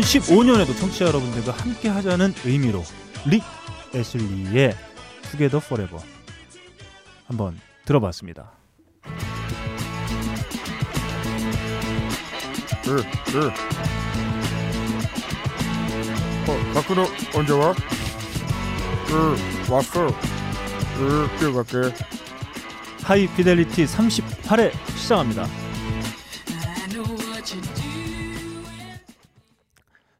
2015년에도 청취자 여러분들과 함께 하자는 의미로 릭 애슐리의 Together Forever 한번 들어봤습니다. 예, 예. 어, 박근홍 언제 와? 예, 왔어. 예, 뛰어갈게. High Fidelity 38회 시작합니다.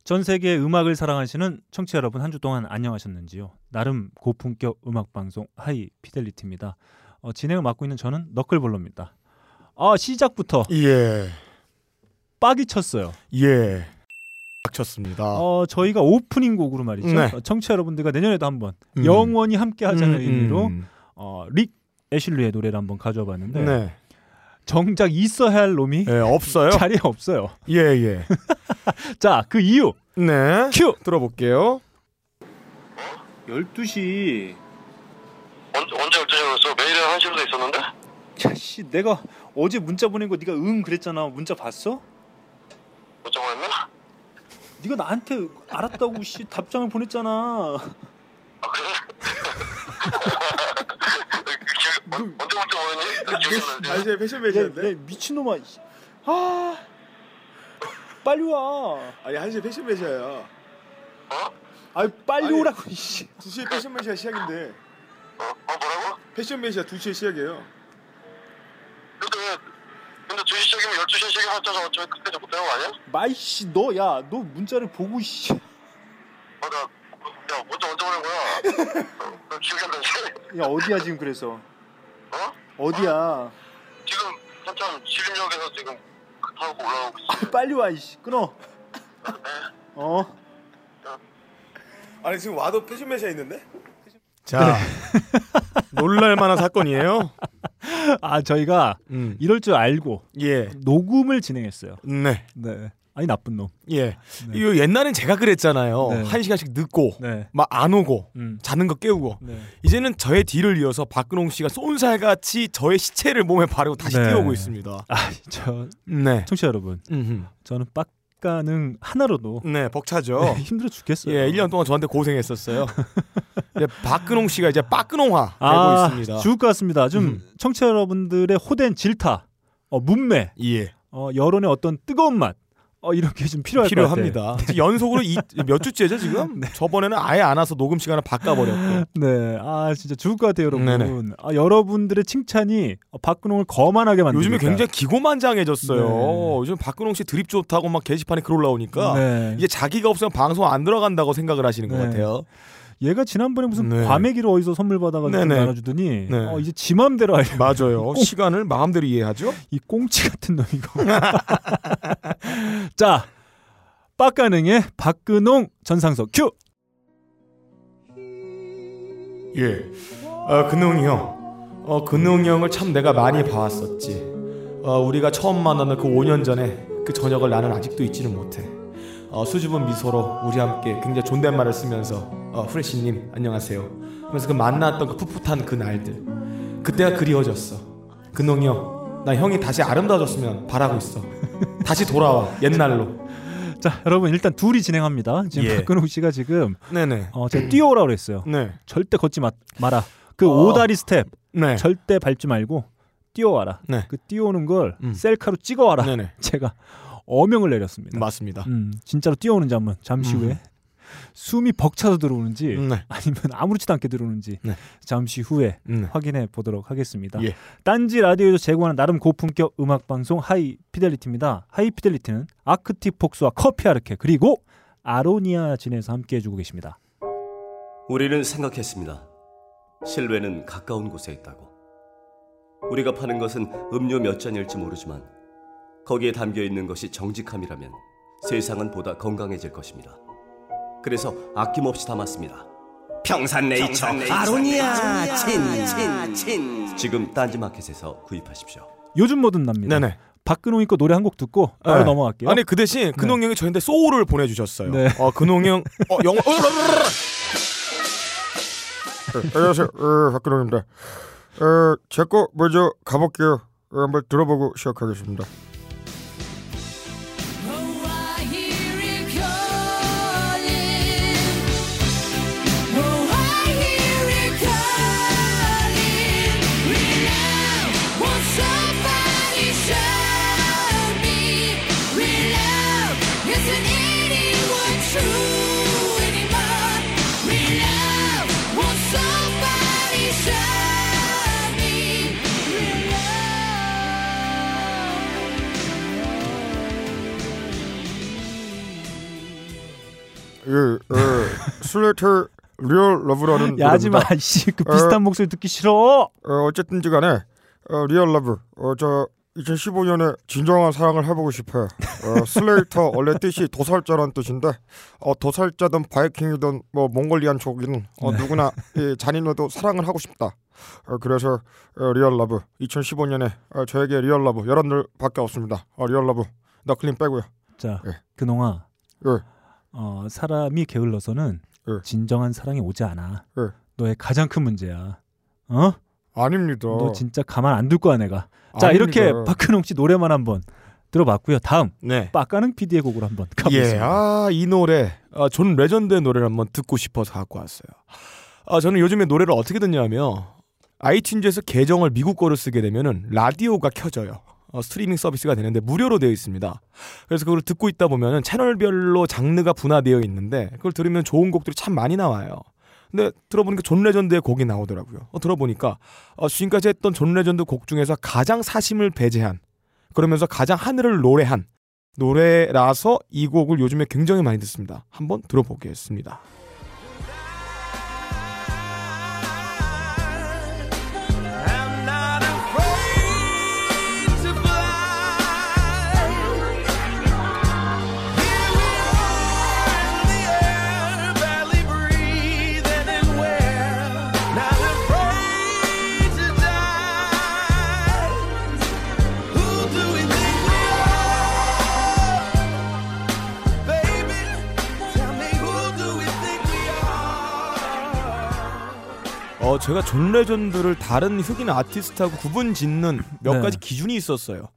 전 세계 음악을 사랑하시는 청취자 여러분 한 주 동안 안녕하셨는지요? 나름 고품격 음악 방송 High Fidelity입니다. 어, 진행을 맡고 있는 저는 너클볼러입니다. 아 시작부터 예, 빡이 쳤어요. 예. 닥쳤습니다. 어, 저희가 오프닝 곡으로 말이죠. 네. 어, 청취자 여러분들과 내년에도 한번 음. 영원히 함께하자는 음, 의미로 음. 어, 릭 애슐리의 노래를 한번 가져와 봤는데 네. 정작 있어야 할 놈이 예, 없어요? 자리에 없어요. 예, 예. 자, 그 이유 네. 큐. 들어볼게요. 12시. 언제 언제 12시였어? 매일은 1시로 돼 있었는데? 야, 씨, 내가 어제 문자 보낸 거 네가 응 그랬잖아. 문자 봤어? 문자 보냈나? 네가 나한테 알았다고 씨 답장을 보냈잖아. 아 그래? 기억, 언- 언제 기억이 안 나지? 이제 패션 야, 야, 미친놈아. 씨. 아. 빨리 와. 아니, 1시에 패션 매시아야. 어? 아, 빨리 아니. 오라고 씨. 2시에 패션 매시아 시작인데. 어? 어 뭐라고? 패션 매시아 2시에 시작이에요. 근데 왜 근데 2시 시작이면 12시에 시작이 맞잖아 어차피 그때까지 못 되는 거 아니야? 마이씨 너야너 문자를 보고 씨. 어, 나, 야 언제 보낸 거야? 어, 나 기억이 안 나지? 야 어디야 지금 그래서? 어? 어디야? 지금 한참 지림역에서 지금 그 타고 올라오고 있어 아, 빨리 와 이씨 끊어. 어? 아니, 지금 와도 패션 매시아 있는데? 자, 놀랄 만한 사건이에요. 아 저희가 음. 이럴 줄 알고 예. 녹음을 진행했어요. 네. 네. 아니 나쁜 놈. 예. 네. 이거 옛날엔 제가 그랬잖아요. 네. 한 시간씩 늦고 네. 막안 오고 음. 자는 거 깨우고. 네. 이제는 저의 뒤를 이어서 박근홍 씨가 쏜살같이 저의 시체를 몸에 바르고 다시 네. 뛰어오고 있습니다. 아 저 네. 청취자 여러분, 음흠. 저는 빡가능 하나로도 네, 벅차죠. 네, 힘들어 죽겠어요. 예, 1년 동안 저한테 고생했었어요. 이제 박근홍 씨가 이제 빠근홍화 되고 아, 있습니다. 죽을 것 같습니다. 좀 음. 청취자 여러분들의 호된 질타, 어, 문매, 예, 어, 여론의 어떤 뜨거운 맛, 어, 이런 게 좀 필요할. 필요합니다. 지금 연속으로 이, 몇 주째죠 지금? 저번에는 아예 안 와서 녹음 시간을 바꿔버렸고. 네, 아 진짜 죽을 것 같아요, 여러분. 네네. 아, 여러분들의 칭찬이 어, 박근홍을 거만하게 만듭니다. 요즘에 굉장히 기고만장해졌어요. 네. 요즘 박근홍 씨 드립 좋다고 막 게시판에 글 올라오니까 네. 이제 자기가 없으면 방송 안 들어간다고 생각을 하시는 것 네. 같아요. 얘가 지난번에 무슨 네. 과메기를 어디서 선물 받아가지고 네네. 나눠주더니 네. 어, 이제 지 맘대로 하려 맞아요. 시간을 마음대로 이해하죠. 이 꽁치 같은 놈이고. 자, 빡가능의 박근홍 전상석 큐. 예. 어, 근홍이 형. 어, 근홍이 형을 참 내가 많이 봐왔었지. 어, 우리가 처음 만나는 그 5년 전에 그 저녁을 나는 아직도 잊지는 못해. 어, 수줍은 미소로 우리 함께 굉장히 존댓말을 쓰면서 어, 프레시님 안녕하세요. 하면서 그 만났던 그 풋풋한 그 날들. 그때가 그리워졌어. 근홍이 형. 나 형이 다시 아름다워졌으면 바라고 있어. 다시 돌아와 옛날로. 자, 여러분 일단 둘이 진행합니다. 지금 예. 박근홍 씨가 지금 네네. 어, 제가 뛰어오라고 그랬어요. 네. 절대 걷지 마, 마라. 그 어. 오다리 스텝 네. 절대 밟지 말고 뛰어와라. 네. 그 뛰어오는 걸 음. 셀카로 찍어와라. 네네. 제가 어명을 내렸습니다. 맞습니다. 음, 진짜로 뛰어오는지 한번 잠시 음. 후에 숨이 벅차서 들어오는지 네. 아니면 아무렇지도 않게 들어오는지 네. 잠시 후에 네. 확인해 보도록 하겠습니다. 예. 딴지 라디오에서 제공하는 나름 고품격 음악 방송 High Fidelity입니다. High Fidelity는 Arctic Fox와 커피 아르케 그리고 아로니아 진에서 함께 해주고 계십니다. 우리는 생각했습니다. 신뢰는 가까운 곳에 있다고. 우리가 파는 것은 음료 몇 잔일지 모르지만 거기에 담겨 있는 것이 정직함이라면 세상은 보다 건강해질 것입니다. 그래서 아낌없이 담았습니다. 평산네이처, 아로니아 친친친 지금 딴지마켓에서 구입하십시오. 요즘 뭐든 납니다. 네네. 박근홍이 거 노래 한 곡 듣고 바로 네. 넘어갈게요. 아니 그 대신 근홍 형이 저한테 소울을 보내주셨어요. 네. 어 근홍 형, 어 영어. 안녕하세요, 어, 박근홍입니다. 어, 제거 먼저 가볼게요. 어, 한번 들어보고 시작하겠습니다. Slaughter Real Love라는 야 하지마. 씨 그 비슷한 목소리 듣기 싫어 어, 어쨌든지 간에 어, Real Love 어, 저 2015년에 진정한 사랑을 해보고 싶어요. 어, Slaughter 원래 뜻이 도살자란 뜻인데 어, 도살자든 바이킹이든 뭐 몽골리안 족이든 어, 네. 누구나 이 잔인해도 사랑을 하고 싶다. 어, 그래서 어, Real Love 2015년에 어, 저에게 Real Love 여러분들밖에 없습니다. 어, Real Love 너클님 빼고요. 자 예. 그동안 예. 어, 사람이 게을러서는 예. 진정한 사랑이 오지 않아 예. 너의 가장 큰 문제야 어? 아닙니다. 너 진짜 가만 안 둘 거야 내가 자 아닙니다. 이렇게 박근홍 씨 노래만 한번 들어봤고요 다음 네. 빡가능 PD의 곡으로 한번 예, 가보겠습니다 아, 이 노래, 아, 존 레전드의 노래를 한번 듣고 싶어서 갖고 왔어요. 아, 저는 요즘에 노래를 어떻게 듣냐면, iTunes에서 계정을 미국 거를 쓰게 되면은 라디오가 켜져요. 어, 스트리밍 서비스가 되는데 무료로 되어 있습니다. 그래서 그걸 듣고 있다 보면은 채널별로 장르가 분화되어 있는데 그걸 들으면 좋은 곡들이 참 많이 나와요. 근데 들어보니까 존 레전드의 곡이 나오더라고요. 어, 들어보니까 어, 지금까지 했던 존 레전드 곡 중에서 가장 사심을 배제한 그러면서 가장 하늘을 노래한 노래라서 이 곡을 요즘에 굉장히 많이 듣습니다. 한번 들어보겠습니다. 어, 제가 존 레전드를 다른 흑인 아티스트하고 구분 짓는 몇 네. 가지 기준이 있었어요.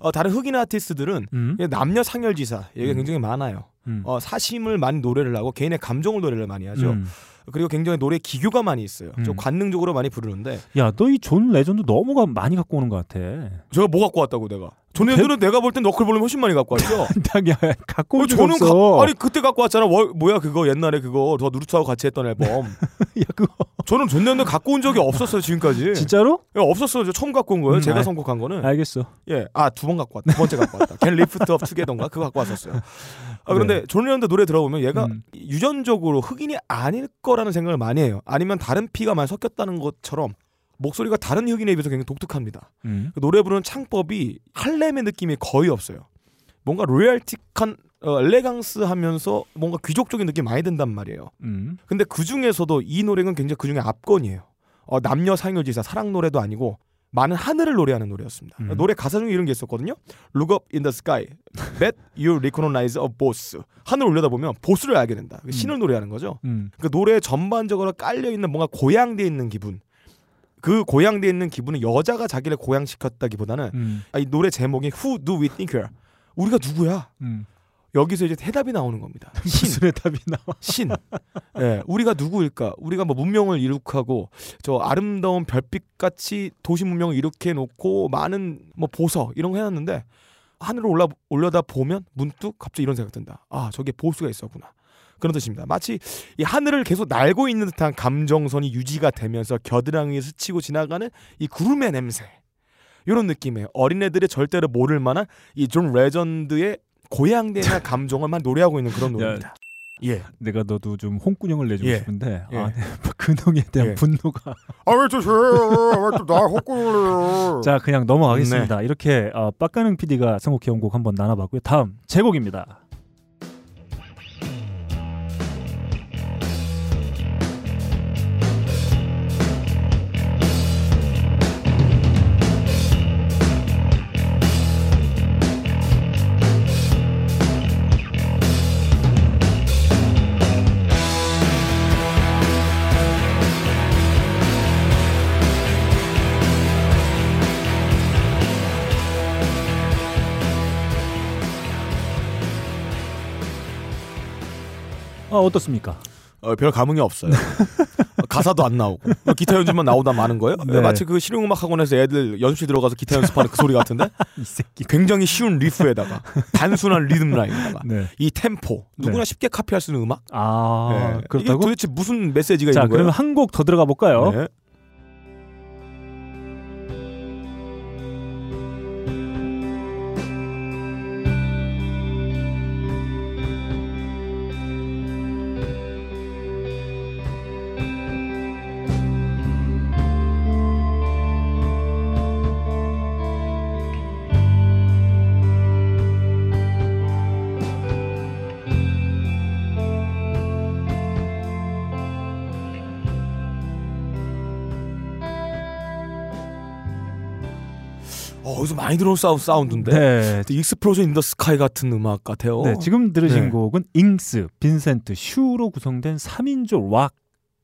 어, 다른 흑인 아티스트들은 음? 남녀 상열지사 얘기가 굉장히 많아요. 음. 어, 사심을 많이 노래를 하고 개인의 감정을 노래를 많이 하죠. 음. 그리고 굉장히 노래 기교가 많이 있어요. 좀 음. 관능적으로 많이 부르는데 야 너 이 존 레전드 너무 가- 많이 갖고 오는 것 같아 제가 뭐 갖고 왔다고 내가? 존 레전드는 내가 볼 땐 너클볼륨 훨씬 많이 갖고 왔죠. 야 갖고 어, 온적 저는 없어 가, 아니 그때 갖고 왔잖아. 월, 뭐야 그거 옛날에 그거 저 누르트하고 같이 했던 앨범. 야 그거 저는 존 레전드 갖고 온 적이 없었어요 지금까지. 진짜로? 예, 없었어요. 저 처음 갖고 온 거예요. 음, 제가 알- 선곡한 거는. 알겠어 예, 아 두 번 갖고 왔다. 두 번째 갖고 왔다. Get Lift Up Together던가 그거 갖고 왔었어요. 아 그런데 존 레전드 노래 들어보면 얘가 음. 유전적으로 흑인이 아닐 거라는 생각을 많이 해요. 아니면 다른 피가 많이 섞였다는 것처럼 목소리가 다른 흑인에 비해서 굉장히 독특합니다. 음. 그 노래 부르는 창법이 할렘의 느낌이 거의 없어요. 뭔가 royal틱한 어, elegance하면서 뭔가 귀족적인 느낌 이 많이 든단 말이에요. 음. 근데 그 중에서도 이 노래는 굉장히 그 중에 압권이에요. 어, 남녀 상여지사 사랑 노래도 아니고 많은 하늘을 노래하는 노래였습니다. 음. 노래 가사 중에 이런 게 있었거든요. Look up in the sky, bet you recognize a boss. 하늘 올려다 보면 보스를 알게 된다. 그 신을 노래하는 거죠. 음. 그 노래 전반적으로 깔려 있는 뭔가 고양돼 있는 기분. 그 고양돼 있는 기분은 여자가 자기를 고양시켰다기보다는 음. 아, 이 노래 제목이 Who do we think we are? 우리가 누구야? 음. 여기서 이제 해답이 나오는 겁니다. 신. 무슨 해답이 나와 신. 예, 우리가 누구일까? 우리가 뭐 문명을 이룩하고 저 아름다운 별빛 같이 도시 문명을 이룩해 놓고 많은 뭐 보석 이런 거 해놨는데 하늘을 올라 올려다 보면 문득 갑자기 이런 생각 든다. 아, 저게 보석이었구나. 그런 뜻입니다. 마치 이 하늘을 계속 날고 있는 듯한 감정선이 유지가 되면서 겨드랑이에 스치고 지나가는 이 구름의 냄새. 이런 느낌의 어린애들이 절대로 모를 만한 이 존 레전드의 고양대나 감정을만 노래하고 있는 그런 노래입니다. 예. 내가 너도 좀 홍군형을 내주고 예. 싶은데 예. 아, 네. 근홍에 대한 예. 분노가 아왜또 저예요? 왜또나 헛구를 자 그냥 넘어가겠습니다 네. 이렇게 어, 빡가능 PD가 선곡해온 곡 한번 나눠봤고요 다음 제곡입니다 어, 어떻습니까? 어, 별 감흥이 없어요. 가사도 안 나오고 기타 연주만 나오다 마는 거예요? 네. 마치 그 실용음악 학원에서 애들 연습실 들어가서 기타 연습하는 그 소리 같은데 이 새끼 굉장히 쉬운 리프에다가 단순한 리듬 라인에다가 네. 이 템포 누구나 네. 쉽게 카피할 수 있는 음악? 아 네. 그렇다고? 도대체 무슨 메시지가 자 있는 거예요? 그러면 한 곡 더 들어가 볼까요? 어디서 많이 들어온 사우, 사운드 인데. 네. Explosions in the Sky 같은 음악 같아요. 네, 지금 들으신 네. 곡은 잉스, 빈센트, 슈로 구성된 3인조 락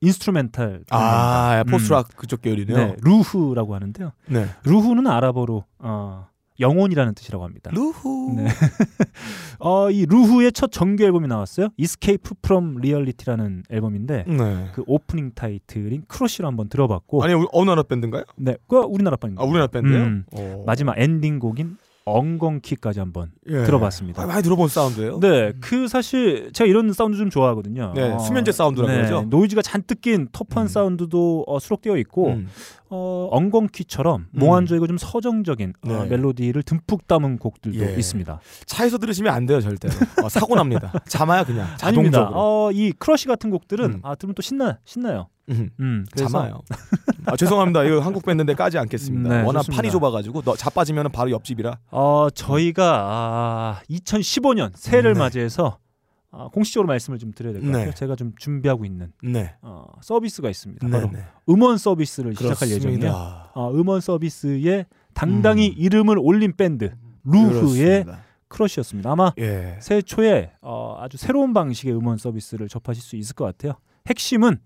instrumental 아, 음. post-rock 그쪽 계열이네요. 네, 루후라고 하는데요. 네. 루후는 아랍어로 어, 영혼이라는 뜻이라고 합니다. 루후. 네. 어, 이 루후의 첫 정규 앨범이 나왔어요. Escape from Reality라는 앨범인데 네. 그 오프닝 타이틀인 Crush로 한번 들어봤고 아니 어느 나라 밴드인가요? 네, 그 우리나라 밴드입니다. 아 우리나라 밴드예요? 음. 어. 마지막 엔딩 곡인 엉겅퀴까지 한번 예. 들어봤습니다. 아, 많이 들어본 사운드예요. 네, 그 사실 제가 이런 사운드 좀 좋아하거든요. 네, 수면제 사운드라고 그러죠? 노이즈가 잔뜩 낀 터프한 음. 사운드도 어, 수록되어 있고 음. 어, 엉겅퀴처럼 몽환적이고 좀 서정적인 어, 네. 멜로디를 듬뿍 담은 곡들도 예. 있습니다. 차에서 들으시면 안 돼요 절대로. 어, 사고 납니다. 잠와요 그냥. 자동적으로. 어, 이 Crush 같은 곡들은 음. 아 들으면 또 신나 신나요. 음. 음, 잠와요. 아, 죄송합니다. 이거 한국 밴드인데 까지 않겠습니다. 네, 워낙 좋습니다. 판이 좁아가지고 너 자빠지면 바로 옆집이라. 어, 저희가 아, 2015년 새해를 네. 맞이해서 아, 공식적으로 말씀을 좀 드려야 될 것 같아요. 네. 제가 좀 준비하고 있는 네. 어, 서비스가 있습니다. 네. 바로 네. 음원 서비스를 시작할 예정이에요. 그렇습니다. 어, 음원 서비스에 당당히 음. 이름을 올린 밴드 루흐의 그렇습니다. 크러쉬였습니다. 아마 예. 새해 초에 어, 아주 새로운 방식의 음원 서비스를 접하실 수 있을 것 같아요. 핵심은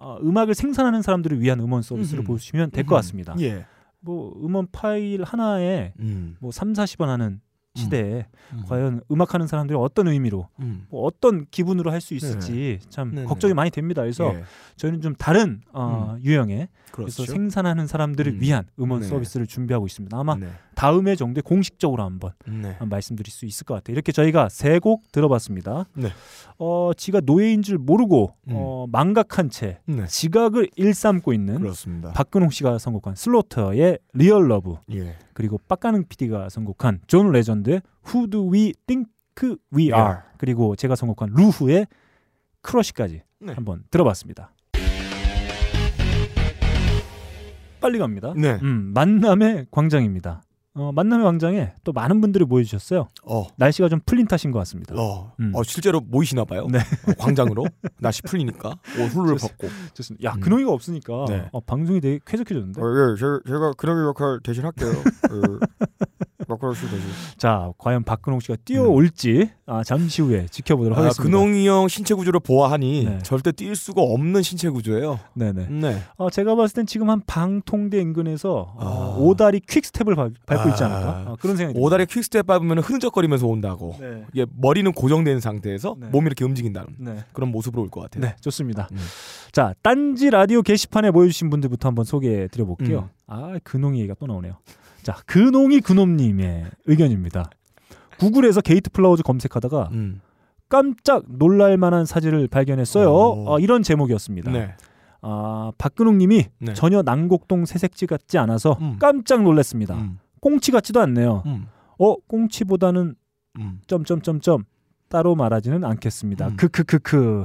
어, 음악을 생산하는 사람들을 위한 음원 서비스를. 보시면 될 것 같습니다. 예. 뭐 음원 파일 하나에 음. 뭐 3, 40원 하는 시대에 음. 과연 음악하는 사람들이 어떤 의미로 음. 뭐 어떤 기분으로 할 수 있을지 참 네네. 걱정이 많이 됩니다. 그래서 예. 저희는 좀 다른 어, 유형의 그렇죠. 그래서 생산하는 사람들을 음. 위한 음원 네. 서비스를 준비하고 있습니다. 아마 네. 다음 해 정도에 공식적으로 한번 네. 말씀드릴 수 있을 것 같아요. 이렇게 저희가 세 곡 들어봤습니다. 네. 어, 지가 노예인 줄 모르고 음. 어, 망각한 채 네. 지각을 일삼고 있는 그렇습니다. 박근홍 씨가 선곡한 슬로터의 Real Love 예. 그리고 빡가능 PD가 선곡한 존 레전드의 Who Do We Think We 예. Are 그리고 제가 선곡한 루후의 Crush까지 네. 한번 들어봤습니다. 빨리 갑니다. 네. 음, 만남의 광장입니다. 어, 만남의 광장에 또 많은 분들이 모여주셨어요. 어. 날씨가 좀 풀린 탓인 것 같습니다. 어. 음. 어 실제로 모이시나 봐요. 네. 어, 광장으로 날씨 풀리니까 옷 훌훌 좋습- 벗고. 좋습니다. 야, 음. 근홍이가 없으니까 네. 어, 방송이 되게 쾌적해졌는데. 어, 예, 제가, 제가 그런 역할 대신 할게요. 씨 대신. 자, 과연 박근홍 씨가 뛰어올지 아, 잠시 후에 지켜보도록 아, 하겠습니다. 근홍이 형 신체 구조를 보아하니 네. 절대 뛸 수가 없는 신체 구조예요. 네네. 네. 어, 제가 봤을 땐 지금 한 방통대 인근에서 어, 아. 오다리 퀵스텝을 밟, 밟고 있지 아. 않을까? 어, 그런 생각이 듭니다. 오다리 퀵스텝 밟으면 흐느적거리면서 온다고. 네. 이게 머리는 고정된 상태에서 네. 몸이 이렇게 움직인다는 네. 그런 모습으로 올 것 같아요. 네, 좋습니다. 음. 자, 딴지 라디오 게시판에 모여주신 분들부터 한번 소개해 드려볼게요. 음. 아, 근홍이 얘기가 또 나오네요. 자, 근홍이 근홍님의 의견입니다. 구글에서 게이트 플라워즈 검색하다가 음. 깜짝 놀랄만한 사진을 발견했어요. 오. 어, 이런 제목이었습니다. 네. 아, 박근홍님이 네. 전혀 난곡동 새색시 같지 않아서 음. 깜짝 놀랐습니다. 음. 꽁치 같지도 않네요. 음. 어, 꽁치보다는 음. 점점점점 따로 말하지는 않겠습니다. 음. 크크크크.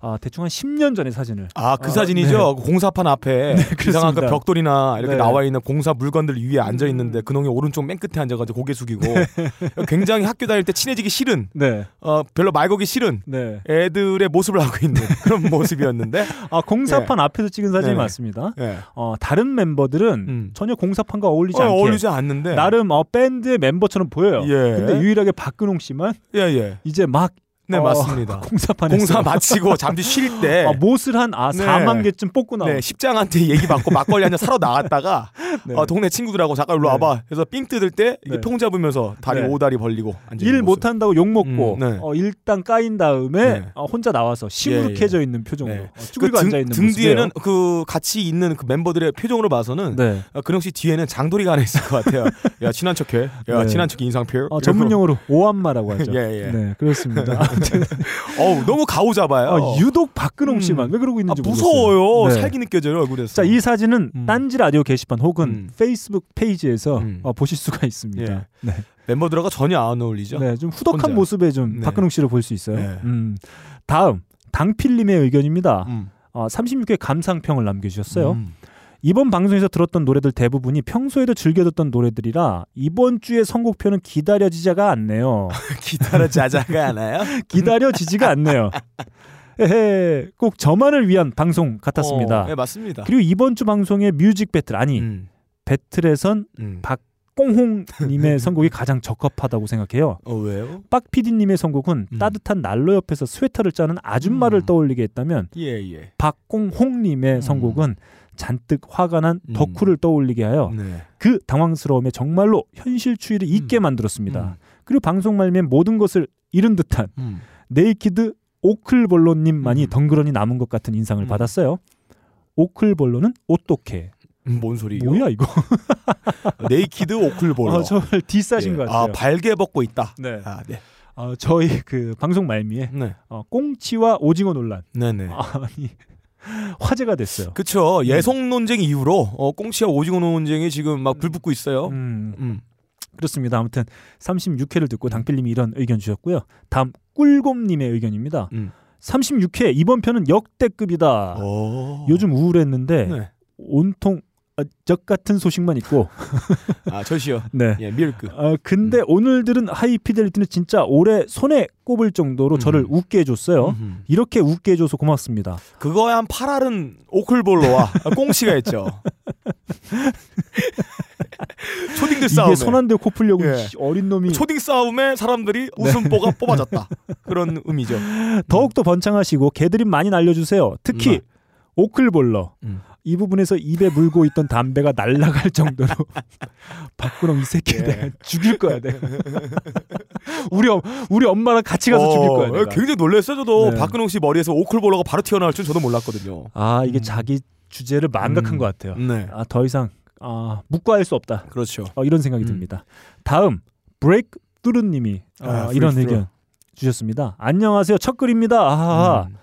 아 대충 한 10년 전의 사진을. 아, 그 아, 사진이죠. 그 공사판 앞에 이상한 그. 벽돌이나 이렇게 네. 나와 있는 공사 물건들 위에 앉아 있는데 그놈이 오른쪽 맨 끝에 앉아 가지고 고개 숙이고 굉장히 학교 다닐 때 친해지기 싫은 네, 어 별로 말 걸기 싫은 네. 애들의 모습을 하고 있는 그런 모습이었는데 아 공사판 앞에서 찍은 사진이. 맞습니다. 예. 어 다른 멤버들은 음. 전혀 공사판과 어울리지 어, 않게 어울리지 않는데 나름 어, 밴드의 멤버처럼 보여요. 예. 근데 유일하게 박근홍 씨만 예 예 이제 막 네 어, 맞습니다 공사판에 공사 마치고 잠시 쉴 때 아, 못을 한 아, 네. 4만 개쯤 뽑고 나온 네, 십장한테 얘기 받고 막걸리 한 잔 사러 나갔다가 네. 어, 동네 친구들하고 잠깐 일로 네. 와봐 해서 삥 뜯을 때 네. 통 잡으면서 다리 네. 오다리 벌리고 일. 못한다고 욕 먹고 음, 네. 어, 일단 까인 다음에 네. 어, 혼자 나와서 시무룩해져 있는 표정으로 네. 어, 그 쭈그리고 등, 앉아 있는 등. 뒤에는 그 같이 있는 그 멤버들의 표정으로 봐서는 네. 어, 근영 씨 뒤에는 장도리가 하나 있을 것 같아요. 야 친한 척해. 야 네. 친한 척 인상표. 어, 전문 용어로 오한마라고 하죠. 예, 예. 네, 그렇습니다. 아무튼 어우 너무 가오잡아요. 어, 유독 박근홍 음. 씨만 왜 그러고 아, 있는지 무서워요. 모르겠어요. 네. 살기 느껴져요 얼굴에서. 자, 이 사진은 음. 딴지 라디오 게시판 혹은 음. 페이스북 페이지에서 음. 어, 보실 수가 있습니다. 예. 네. 멤버들하고 전혀 안 어울리죠. 네, 좀 후덕한 혼자. 모습에 좀 네. 박근홍 씨를 볼 수 있어요. 네. 음. 다음 당필님의 의견입니다. 음. 어, 36회 감상평을 남겨주셨어요. 음. 이번 방송에서 들었던 노래들 대부분이 평소에도 즐겨 듣던 노래들이라 이번 주의 선곡표는 기다려지지가 않네요. 기타로 자자가 하나요? 기다려지지가 않네요. 에헤, 꼭 저만을 위한 방송 같았습니다. 어, 네 맞습니다. 그리고 이번 주 방송의 뮤직 배틀 아니 음. 배틀에선 음. 박 박공홍님의 선곡이 가장 적합하다고 생각해요. 어 왜요? 박 PD님의 선곡은 음. 따뜻한 난로 옆에서 스웨터를 짜는 아줌마를 음. 떠올리게 했다면 예 예. 박공홍님의 음. 선곡은 잔뜩 화가 난 음. 덕후를 떠올리게 하여 네. 그 당황스러움에 정말로 현실주의를 잊게 음. 만들었습니다. 음. 그리고 방송 말미에 모든 것을 잃은 듯한 음. naked 너클볼러님만이 음. 덩그러니 남은 것 같은 인상을 음. 받았어요. 너클볼러는 어떻게? 음, 뭔 소리? 뭐야 이거? naked 너클볼러. 어, 저를 diss하신 예. 것 같아요. 아 발개 벗고 있다. 네. 아 네. 어, 저희 그 방송 말미에 네. 어, 꽁치와 오징어 논란 네네. 아니 화제가 됐어요. 그쵸 예송 논쟁 이후로 어, 꽁치와 오징어 논쟁이 지금 막 불붙고 있어요. 음, 음. 그렇습니다. 아무튼 36회를 듣고 당필님이 이런 의견 주셨고요. 다음 꿀곰님의 의견입니다. 음. 36회 이번 편은 역대급이다. 오. 요즘 우울했는데 네. 온통 아, 적 같은 소식만 있고 아 저시요. 네. 예 밀크. 어, 근데 오늘 들은 하이피델리티는 진짜 올해 손에 꼽을 정도로 음. 저를 웃게 해줬어요. 음흠. 이렇게 웃게 해줘서 고맙습니다. 그거에 한 8알은 오클볼로와 꽁치가 했죠. 초딩들 싸움에 이게 손한대 코 풀려고 예. 이 어린 놈이 초딩 싸움에 사람들이 웃음보가 뽑아졌다. 그런 의미죠. 더욱더 번창하시고 개드립 많이 날려주세요. 특히 음. 오클볼러 음. 이 부분에서 입에 물고 있던 담배가 날아갈 정도로 박근홍 이 새끼 예. 내가 죽일 거야 내가 우리 엄, 우리 엄마랑 같이 가서 죽일 거야 어, 내가. 굉장히 놀랐어요. 저도 네. 박근홍 씨 머리에서 오클볼러가 바로 튀어나올 줄 저도 몰랐거든요. 아 이게 음. 자기 주제를 망각한 음. 것 같아요. 네. 아더 이상 아 묵과할 수 없다. 그렇죠. 어, 이런 생각이 음. 듭니다. 다음 브레이크 뚜루님이 어, 아, 이런 브레이크스루. 의견 주셨습니다. 안녕하세요 첫 글입니다. 아하하. 음.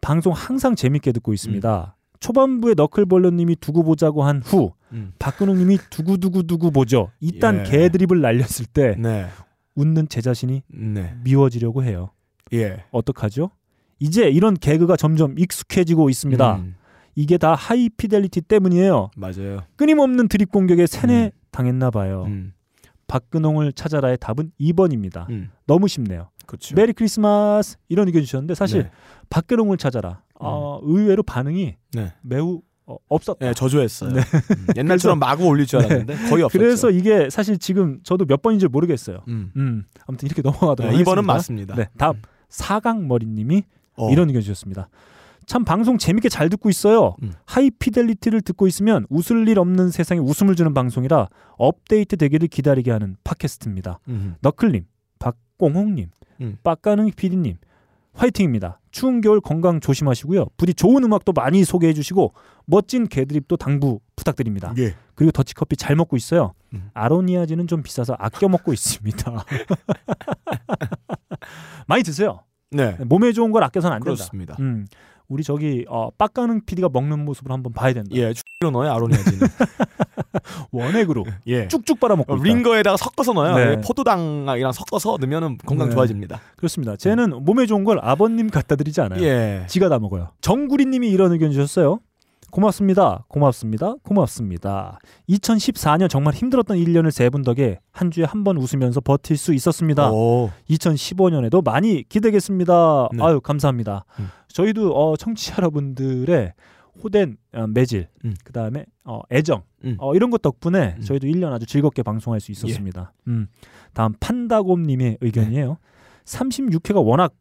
방송 항상 재밌게 듣고 있습니다. 초반부에 너클볼러님이 두고 보자고 한후 음. 박근홍님이 두고 두고 두고 보죠. 이딴 예. 개드립을 날렸을 때 네. 웃는 제 자신이 네. 미워지려고 해요. 예. 어떡하죠? 이제 이런 개그가 점점 익숙해지고 있습니다. 음, 이게 다 하이 피델리티 때문이에요. 맞아요. 끊임없는 드립 공격에 세뇌 음. 당했나 봐요. 음. 박근홍을 찾아라의 답은 2번입니다. 음. 너무 쉽네요. 그렇죠. 메리 크리스마스 이런 의견 주셨는데 사실 네. 박근홍을 찾아라. 어, 의외로 반응이 네. 매우 어, 없었다. 네, 저조했어요. 네. 음, 옛날처럼 마구 올릴 줄 알았는데 거의 없었죠. 그래서 이게 사실 지금 저도 몇 번인지 모르겠어요. 음. 음, 아무튼 이렇게 넘어가도록 네, 이번은 하겠습니다. 맞습니다. 네, 다음 사강머리님이 어. 이런 의견 주셨습니다. 참 방송 재밌게 잘 듣고 있어요. 음. 하이피델리티를 듣고 있으면 웃을 일 없는 세상에 웃음을 주는 방송이라 업데이트 되기를 기다리게 하는 팟캐스트입니다. 음. 너클님, 박공홍님, 음. 빡가능 PD님 화이팅입니다. 추운 겨울 건강 조심하시고요. 부디 좋은 음악도 많이 소개해 주시고 멋진 개드립도 당부 부탁드립니다. 예. 그리고 더치커피 잘 먹고 있어요. 음. 아로니아진은 좀 비싸서 아껴 먹고 있습니다. 많이 드세요. 네. 몸에 좋은 걸 아껴서는 안 된다. 그렇습니다. 음, 우리 저기 어, 빡가능 PD가 먹는 모습을 한번 봐야 된다. 예, 축으로 넣어요 아로니아진은. 원액으로 예. 쭉쭉 빨아먹고 어. 링거에다가 섞어서 넣어요. 네. 예, 포도당이랑 섞어서 넣으면 건강 네. 좋아집니다. 그렇습니다. 쟤는 몸에 좋은 걸 아버님 갖다 드리지 않아요. 예. 지가 다 먹어요. 정구리님이 이런 의견 주셨어요. 고맙습니다. 고맙습니다. 고맙습니다. 2014년 정말 힘들었던 1년을 세 분 덕에 한 주에 한 번 웃으면서 버틸 수 있었습니다. 오. 2015년에도 많이 기대겠습니다. 네. 아유 감사합니다. 음. 저희도 어, 청취자 여러분들의 호된 어, 매질, 음. 그 다음에 어, 애정 음. 어, 이런 것 덕분에 음. 저희도 1년 아주 즐겁게 방송할 수 있었습니다. 음. 다음 판다곰님의 의견이에요. 36회가 워낙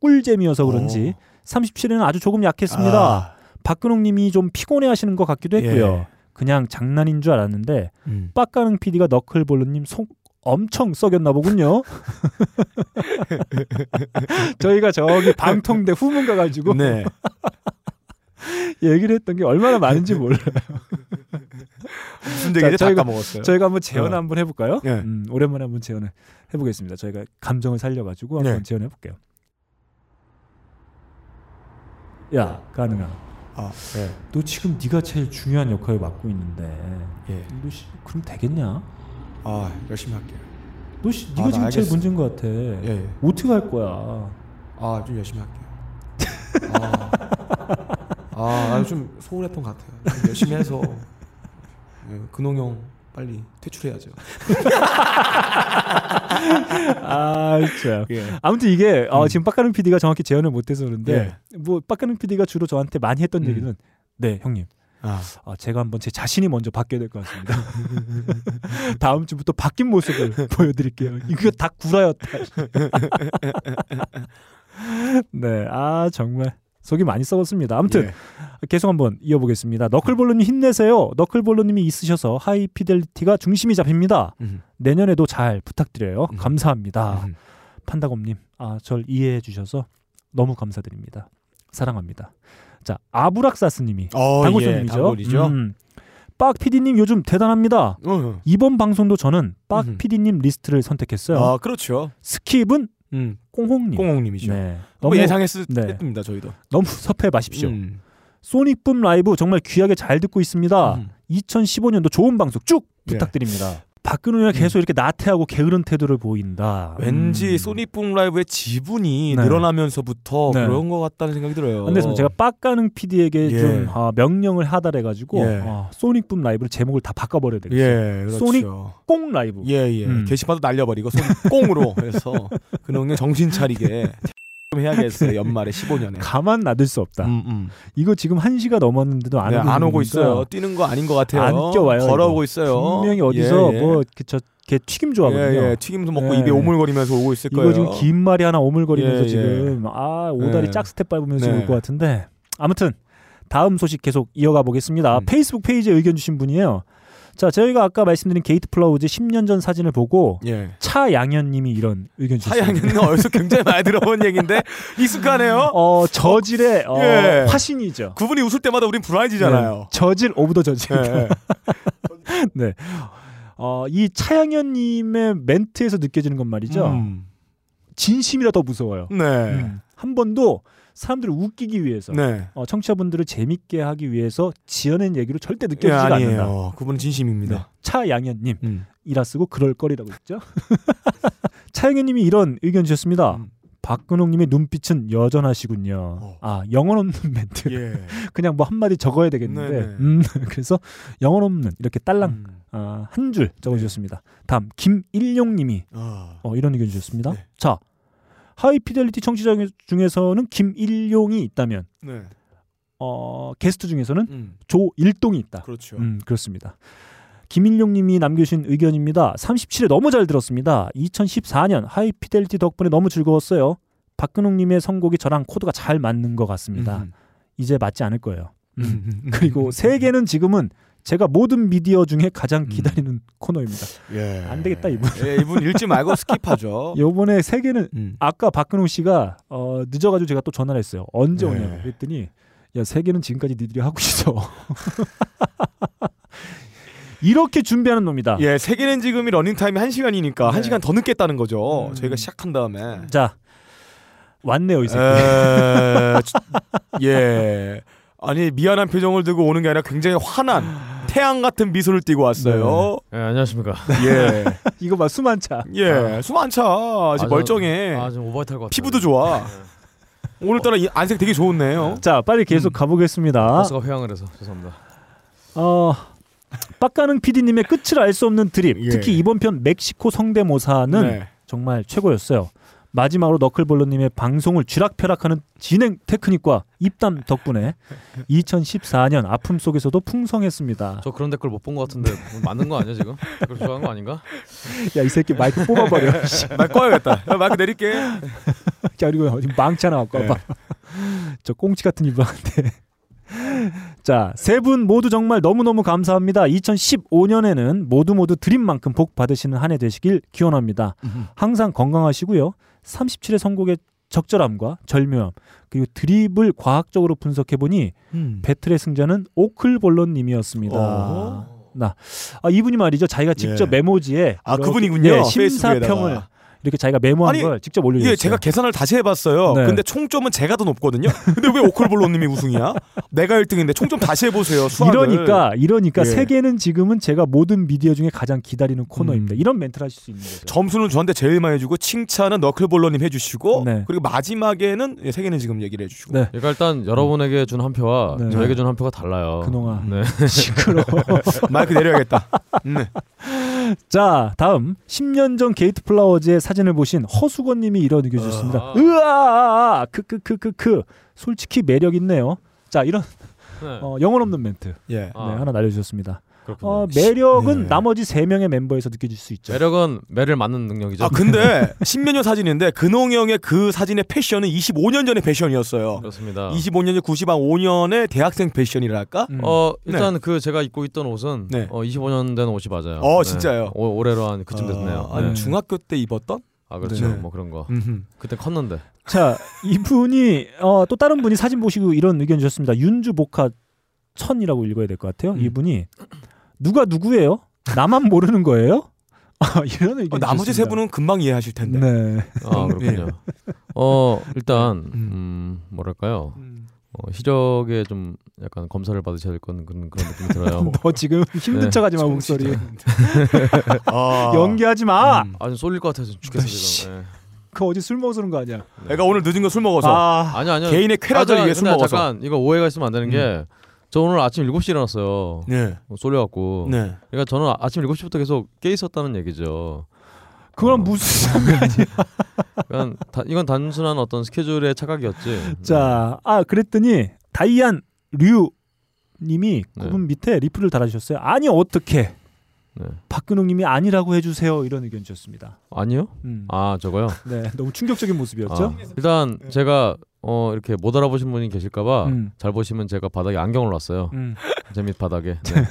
꿀잼이어서 그런지 37회는 아주 조금 약했습니다. 아. 박근홍 님이 좀 피곤해 하시는 것 같기도 했고요. 예. 그냥 장난인 줄 알았는데 음. 빡가능 PD가 너클볼러 님 속 엄청 썩였나 보군요. 저희가 저기 방통대 후문 가가지고 네. 얘기를 했던 게 얼마나 많은지 몰라요. 무슨 자, 얘기를 다 저희가- 까먹었어요. 저희가 한번 재현 어. 한번 해볼까요? 예. 음, 오랜만에 한번 재현을 해보겠습니다. 저희가 감정을 살려가지고 한번 네. 재현해볼게요. 야 가능아, 아, 예. 너 지금 네가 제일 중요한 역할을 맡고 있는데 예. 너 씨, 그럼 되겠냐? 아, 열심히 할게요. 너 씨, 아, 네가 나 지금 제일. 문제인 것 같아. 예. 예. 어떻게 할 거야? 아, 좀 열심히 할게요. 아, 아, 아, 좀 소홀했던 것 같아요. 좀 열심히 해서 예, 근홍 형 빨리 퇴출해야죠. 아, 진짜. 예. 아무튼 이게 어, 음. 지금 빡가는 PD가 정확히 재현을 못해서 그런데 예. 뭐 빡가는 PD가 주로 저한테 많이 했던 음. 얘기는 네 형님 아. 아, 제가 한번 제 자신이 먼저 바뀌어야 될 것 같습니다. 다음 주부터 바뀐 모습을 보여드릴게요. 이거 다 구라였다. 네, 아 정말 속이 많이 썩었습니다. 아무튼 예. 계속 한번 이어보겠습니다. 너클볼러님 힘내세요. 너클볼러님이 있으셔서 하이피델리티가 중심이 잡힙니다. 음. 내년에도 잘 부탁드려요. 음. 감사합니다. 음. 판다곰님, 아, 절 이해해 주셔서 너무 감사드립니다. 사랑합니다. 자, 아브락사스님이 어, 예, 단골손님이죠. 단골이죠. 음. 빡 PD님 요즘 대단합니다. 어. 이번 방송도 저는 빡 음. PD님 리스트를 선택했어요. 아, 그렇죠. skip은 음. 꽁홍님. 꽁홍님이죠. 네. 너무 예상했습니다. 네. 저희도. 너무 섭해 마십시오. 음. 소닉붐 라이브 정말 귀하게 잘 듣고 있습니다. 음. 2015년도 좋은 방송 쭉 예. 부탁드립니다. 박근홍이가 계속 이렇게 나태하고 게으른 태도를 보인다. 왠지 음. 소닉붐 라이브의 지분이 네. 늘어나면서부터 네. 그런 것 같다는 생각이 들어요. 근데 제가 빡가능 PD에게 예. 좀 아, 명령을 하달해가지고 예. 아, 소닉붐 라이브를 제목을 다 바꿔버려야 되겠어요. 예, 그렇죠. 소닉 꽁 라이브. 예, 예. 음. 게시판도 날려버리고 손 꽁으로 해서 그놈의 정신 차리게 좀 해야겠어요. 연말에 15년에. 가만 놔둘 수 없다. 음, 음. 이거 지금 한 시가 넘었는데도 안 네, 안 오고 있어요. 뛰는 거 아닌 것 같아요. 안 껴와요, 걸어오고 이거. 있어요. 분명히 어디서 예, 예. 뭐저개 튀김 좋아하거든요. 예, 예. 튀김도 먹고 예. 입에 오물거리면서 오고 있을 이거 거예요. 지금 긴 말이 하나 오물거리면서 예, 예. 지금 아 오다리 네. 짝스텝 밟으면서 네. 올것 같은데 아무튼 다음 소식 계속 이어가 보겠습니다. 음. 페이스북 페이지에 의견 주신 분이에요. 자 저희가 아까 말씀드린 게이트 플라워즈 10년 전 사진을 보고 예. 차양현 님이 이런 의견 주셨습니다. 하양이는 어디서 굉장히 많이 들어본 얘기인데 익숙하네요. 어 저질의 어, 예. 화신이죠. 그분이 웃을 때마다 우린 불안해지잖아요. 네. 저질 of the 저질. 예, 예. 네. 어, 이 차양현 님의 멘트에서 느껴지는 건 말이죠. 음. 진심이라 더 무서워요. 네. 음. 한 번도 사람들을 웃기기 위해서 네. 어, 청취자분들을 재밌게 하기 위해서 지어낸 얘기로 절대 예, 느껴지지가 않는다. 그분은 진심입니다. 네. 차양현님 음. 이라 쓰고 그럴 거리라고 했죠. 차양현님이 이런 의견 주셨습니다. 음. 박근홍님의 눈빛은 여전하시군요. 어. 아 영혼 없는 멘트. 예. 그냥 뭐 한마디 적어야 되겠는데. 네네. 음, 그래서 영혼 없는 이렇게 딸랑 음. 아, 한줄 적어주셨습니다. 다음 김일용님이 아. 어, 이런 의견 주셨습니다. 네. 자 하이피델리티 청취자 중에서는 김일용이 있다면 네. 어, 게스트 중에서는 음. 조일동이 있다. 그렇죠. 음, 그렇습니다. 김일용님이 남겨주신 의견입니다. 37회 너무 잘 들었습니다. 2014년 하이피델리티 덕분에 너무 즐거웠어요. 박근홍님의 선곡이 저랑 코드가 잘 맞는 것 같습니다. 음. 이제 맞지 않을 거예요. 음. 음. 그리고 세계는 지금은 제가 모든 미디어 중에 가장 기다리는 코너입니다. 예. 안 되겠다, 이분. 예, 이분 읽지 말고 skip하죠. 요번에 세계는 음. 아까 박근홍 씨가 어, 늦어가지고 제가 또 전화를 했어요. 언제 네. 오냐고 그랬더니 야 세계는 지금까지 니들이 하고 있어. 이렇게 준비하는 놈이다. 예, 세계는 지금이 러닝 타임이 1시간이니까 네. 1시간 더 늦겠다는 거죠. 음. 저희가 시작한 다음에. 자 왔네요 이 새끼. 에, 주- 예. 아니 미안한 표정을 들고 오는 게 아니라 굉장히 화난 태양 같은 미소를 띠고 왔어요. 네, 안녕하십니까. 예. 이거 봐 수만 차. 예. 숨안 차. 아직 아, 저- 멀쩡해. 아, 좀 오버탈 것 같아요. 피부도 좋아. 오늘따라 이 안색 되게 좋네요. 자 빨리 계속 음. 가보겠습니다. 버스가 회항을 해서 죄송합니다. 어 빡가능 PD님의 끝을 알 수 없는 드립. 예. 특히 이번 편 멕시코 성대모사는 네. 정말 최고였어요. 마지막으로 너클볼러님의 방송을 쥐락펴락하는 진행 테크닉과 입담 덕분에 2014년 아픔 속에서도 풍성했습니다. 저 그런 댓글 못 본 것 같은데 뭐 맞는 거 아니야 지금? 댓글 좋아하는 거 아닌가? 야 이 새끼 마이크 뽑아버려. 씨. 말 꺼야겠다. 야, 마이크 내릴게. 야 그리고 어디 망치 하나 갖고 와봐. 저 꽁치 같은 이분한테. 자, 세 분 모두 정말 너무너무 감사합니다. 2015년에는 모두 모두 드림만큼 복 받으시는 한 해 되시길 기원합니다. 항상 건강하시고요. 37의 선곡의 적절함과 절묘함 그리고 드립을 과학적으로 분석해 보니 음. 배틀의 승자는 오클볼런님이었습니다. 어. 나 아, 이분이 말이죠. 자기가 직접 예. 메모지에 아, 그분이군요. 예, 심사평을 페 이렇게 자기가 메모한 아니, 걸 직접 올려주셨어요. 예, 제가 계산을 다시 해봤어요. 네. 근데 총점은 제가 더 높거든요. 근데 왜 오클볼로님이 우승이야? 내가 1등인데 총점 다시 해보세요. 수학을. 이러니까 이러니까 예. 세계는 지금은 제가 모든 미디어 중에 가장 기다리는 코너입니다. 음. 이런 멘트를 하실 수 있는 거죠. 점수는 저한테 제일 많이 주고 칭찬은 너클볼러님 해주시고 네. 그리고 마지막에는 예, 세계는 지금 얘기를 해주시고 네. 얘가 일단 여러분에게 준 한 표와 네. 저에게 준 한 표가 달라요. 그놈아 네. 시끄러. 마이크 내려야겠다. 네. 자 다음 10년 전 게이트 플라워즈의 사진을 보신 허수건 님이 이런 의견 주셨습니다. 아. 으아 크크크크크 솔직히 매력 있네요. 자 이런 네. 어, 영혼 없는 멘트 예. 아. 네, 하나 날려 주셨습니다. 그렇군요. 어, 매력은 네. 나머지 세 명의 멤버에서 느껴질 수 있죠. 매력은 매를 맞는 능력이죠. 아 근데 십몇 년 사진인데 근홍 형의 그 사진의 패션은 25년 전의 패션이었어요. 그렇습니다. 25년에 95년의 대학생 패션이랄까? 음. 어 일단 그 제가 입고 있던 옷은 네. 어 25년 된 옷이 맞아요. 어, 진짜요? 오, 올해로 한 그쯤 됐네요. 어, 아니, 네. 중학교 때 입었던? 아 그렇죠. 네. 뭐 그런 거. 음흠. 그때 컸는데. 자, 이분이 어, 또 다른 분이 사진 보시고 이런 의견 주셨습니다. 윤주 보카 천이라고 읽어야 될 것 같아요. 음. 이분이 누가 누구예요? 나만 모르는 거예요? 아, 이런 의견 어, 나머지 세. 분은 금방 이해하실 텐데. 네. 아 그렇군요. 어 일단 음. 음 뭐랄까요. 음. 어, 희적에 좀 약간 검사를 받으셔야 될 건 그런 그런 느낌이 들어요. 너 지금 힘든 네. 척하지 마 목소리. 아. 연기하지 마. 음. 아주 쏠릴 것 같아서 죽겠어 씨. 지금. 예. 그 어디 술 먹어서 그런 거 아니야? 내가 오늘 늦은 거 술 먹어서 아, 아니 아니요. 개인의 쾌락을 아, 위해 술 먹어서. 잠깐 이거 오해가 있으면 안 되는 게 저 오늘 아침 7시에 일어났어요. 네. 어, 쏠려갖고. 네. 그러니까 저는 아- 아침 7시부터 계속 깨 있었다는 얘기죠. 그건 어. 무슨 상관이야? 그러니까 다- 이건 단순한 어떤 스케줄의 착각이었지. 자, 아 그랬더니 다이안 류 님이 네. 그분 밑에 리플을 달아주셨어요. 아니 어떻게 네. 박근홍 님이 아니라고 해주세요 이런 의견 주셨습니다. 아니요? 음. 아 저거요. 네, 너무 충격적인 모습이었죠. 아, 일단 제가 어 이렇게 못 알아보신 분이 계실까봐 음. 잘 보시면 제가 바닥에 안경을 놨어요. 음. 제밑 바닥에. 네.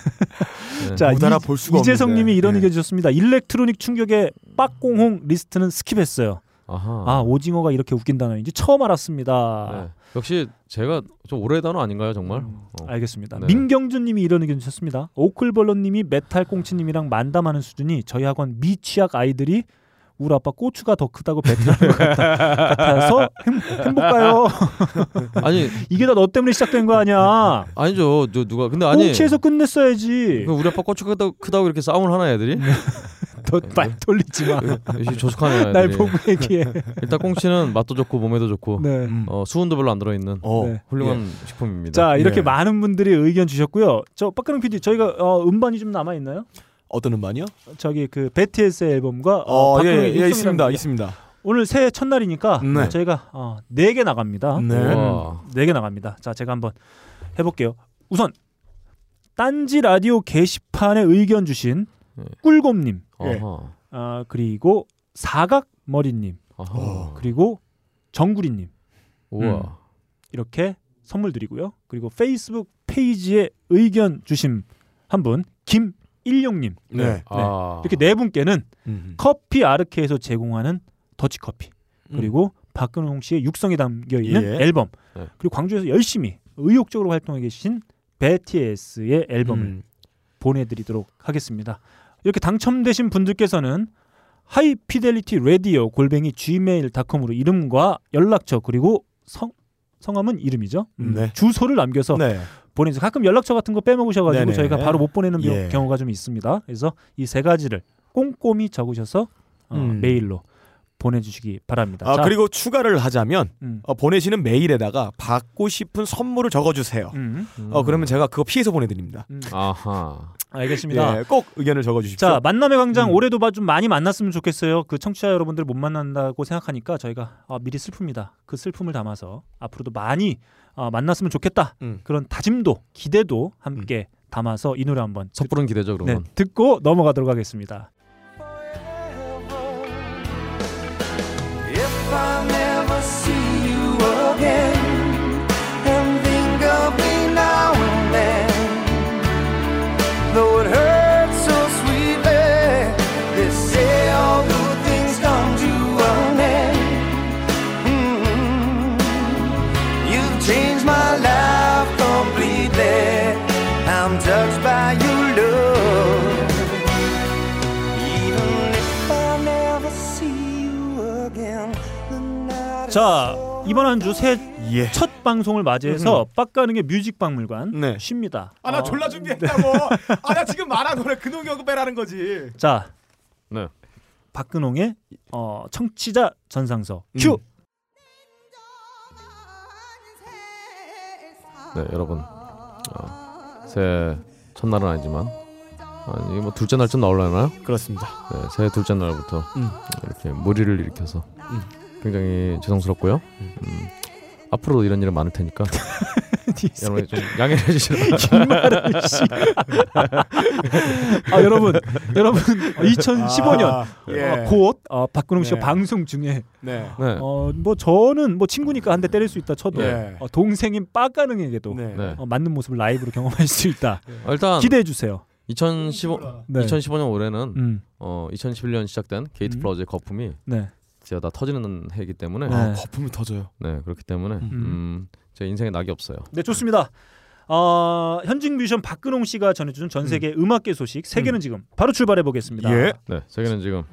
네. 자, 못 알아볼 수가 이재성 없는데. 님이 이런 예. 의견 주셨습니다. 일렉트로닉 충격의 빡공홍 리스트는 스킵했어요. 아하. 아 오징어가 이렇게 웃긴 단어인지 처음 알았습니다. 네. 역시 제가 좀 오래 단어 아닌가요, 정말? 음, 어. 알겠습니다. 네. 민경준 님이 이런 의견 주셨습니다. 너클볼러 님이 메탈 꽁치 님이랑 만담하는 수준이 저희 학원 미취학 아이들이 우리 아빠 고추가 더 크다고 배틀하는 것 같아, 같아서 행, 행복가요. 아니 이게 다 너 때문에 시작된 거 아니야. 아니죠. 누, 누가 근데 아니 꽁치에서 끝냈어야지. 그 우리 아빠 고추 크다고, 크다고 이렇게 싸움을 하나 애들이? 너말 돌리지 마. 조숙하네 날. 보고 얘기해. 일단 꽁치는 맛도 좋고 몸에도 좋고 네. 음. 어, 수분도 별로 안 들어있는 어. 네. 훌륭한 식품입니다. 자 이렇게 예. 많은 분들이 의견 주셨고요. 저 박근홍 PD 저희가 어, 음반이 좀 남아 있나요? 어떤 음반이요? 저기 그 베티에스의 앨범과 어, 어, 예, 예, 일성이라는 있습니다. 있습니다. 오늘 새해 첫날이니까 네. 저희가 어, 4개 나갑니다. 네. 와. 네개 나갑니다. 자, 제가 한번 해볼게요. 우선 딴지 라디오 게시판에 의견 주신 네. 꿀곰님, 예. 아, 그리고 사각머리님, 아하. 어. 그리고 정구리님 우와. 이렇게 선물 드리고요. 그리고 페이스북 페이지에 의견 주신 한분 김일용님 네. 아. 이렇게 네 분께는 음. 커피 아르케에서 제공하는 더치 커피 그리고 박근홍 씨의 육성이 담겨 있는 예. 앨범 네. 그리고 광주에서 열심히 의욕적으로 활동해 계신 베티에스의 앨범을 음. 보내드리도록 하겠습니다. 이렇게 당첨되신 분들께서는 하이피델리티 라디오 골뱅이 gmail.com으로 이름과 연락처 그리고 성 성함은 이름이죠. 음, 네. 주소를 남겨서 네. 보내주세요. 가끔 연락처 같은 거 빼먹으셔가지고 네네. 저희가 바로 못 보내는 경- 예. 경우가 좀 있습니다. 그래서 이 세 가지를 꼼꼼히 적으셔서 어, 음. 메일로 보내주시기 바랍니다. 아 자, 그리고 추가를 하자면 음, 어, 보내시는 메일에다가 받고 싶은 선물을 적어주세요. 음, 어 그러면 제가 그거 피해서 보내드립니다. 음, 아하. 알겠습니다. 예, 꼭 의견을 적어주십시오. 자 만남의 광장 음. 올해도 봐- 좀 많이 만났으면 좋겠어요. 그 청취자 여러분들 못 만난다고 생각하니까 저희가 아, 미리 슬픕니다. 그 슬픔을 담아서 앞으로도 많이 어, 만났으면 좋겠다. 음. 그런 다짐도 기대도 함께 담아서 이 노래 한번 듣, 섣부른 기대죠 네, 그러면. 듣고 넘어가도록 하겠습니다. 자 이번 한 주새 예. 첫 방송을 맞이해서 빡가능의 뮤직박물관 네. 쉽니다. 아 나 어, 졸라 준비했다고. 아 나 지금 말한 노래 근홍 연구 빼라는 거지. 자 네. 박근홍의 어, 청취자 전상서 음. 큐. 네 여러분. 어, 새해 첫날은 아니지만 아, 이게 뭐 둘째 날쯤 나올려나요? 그렇습니다. 네, 새해 둘째 날부터 음. 이렇게 무리를 일으켜서 음. 굉장히 죄송스럽고요. 음, 앞으로도 이런 일은 많을 테니까 여러분 좀 양해해 주시라. 김마른 씨. 아 여러분, 여러분 2015년 아, 예. 어, 곧 어, 박근홍 씨가 네. 방송 중에 네. 네. 어, 뭐 저는 뭐 친구니까 한 대 때릴 수 있다 쳐도 네. 어, 동생인 빠가능에게도 네. 네. 어, 맞는 모습을 라이브로 경험할 수 있다. 어, 일단 기대해 주세요. 2015 네. 2015년 올해는 음, 어 2011년 시작된 게이트 음. 플라워즈의 거품이 네. 제가 다 터지는 해이기 때문에 네. 네, 아, 거품이 터져요. 그렇기 때문에 음. 음, 제 인생에 낙이 없어요. 네 좋습니다. 어, 현직 뮤지션 박근홍 씨가 전해준 전 세계 음. 악계 소식 세계는 지금 바로 출발해 보겠습니다. 예. 네, 세계는 지금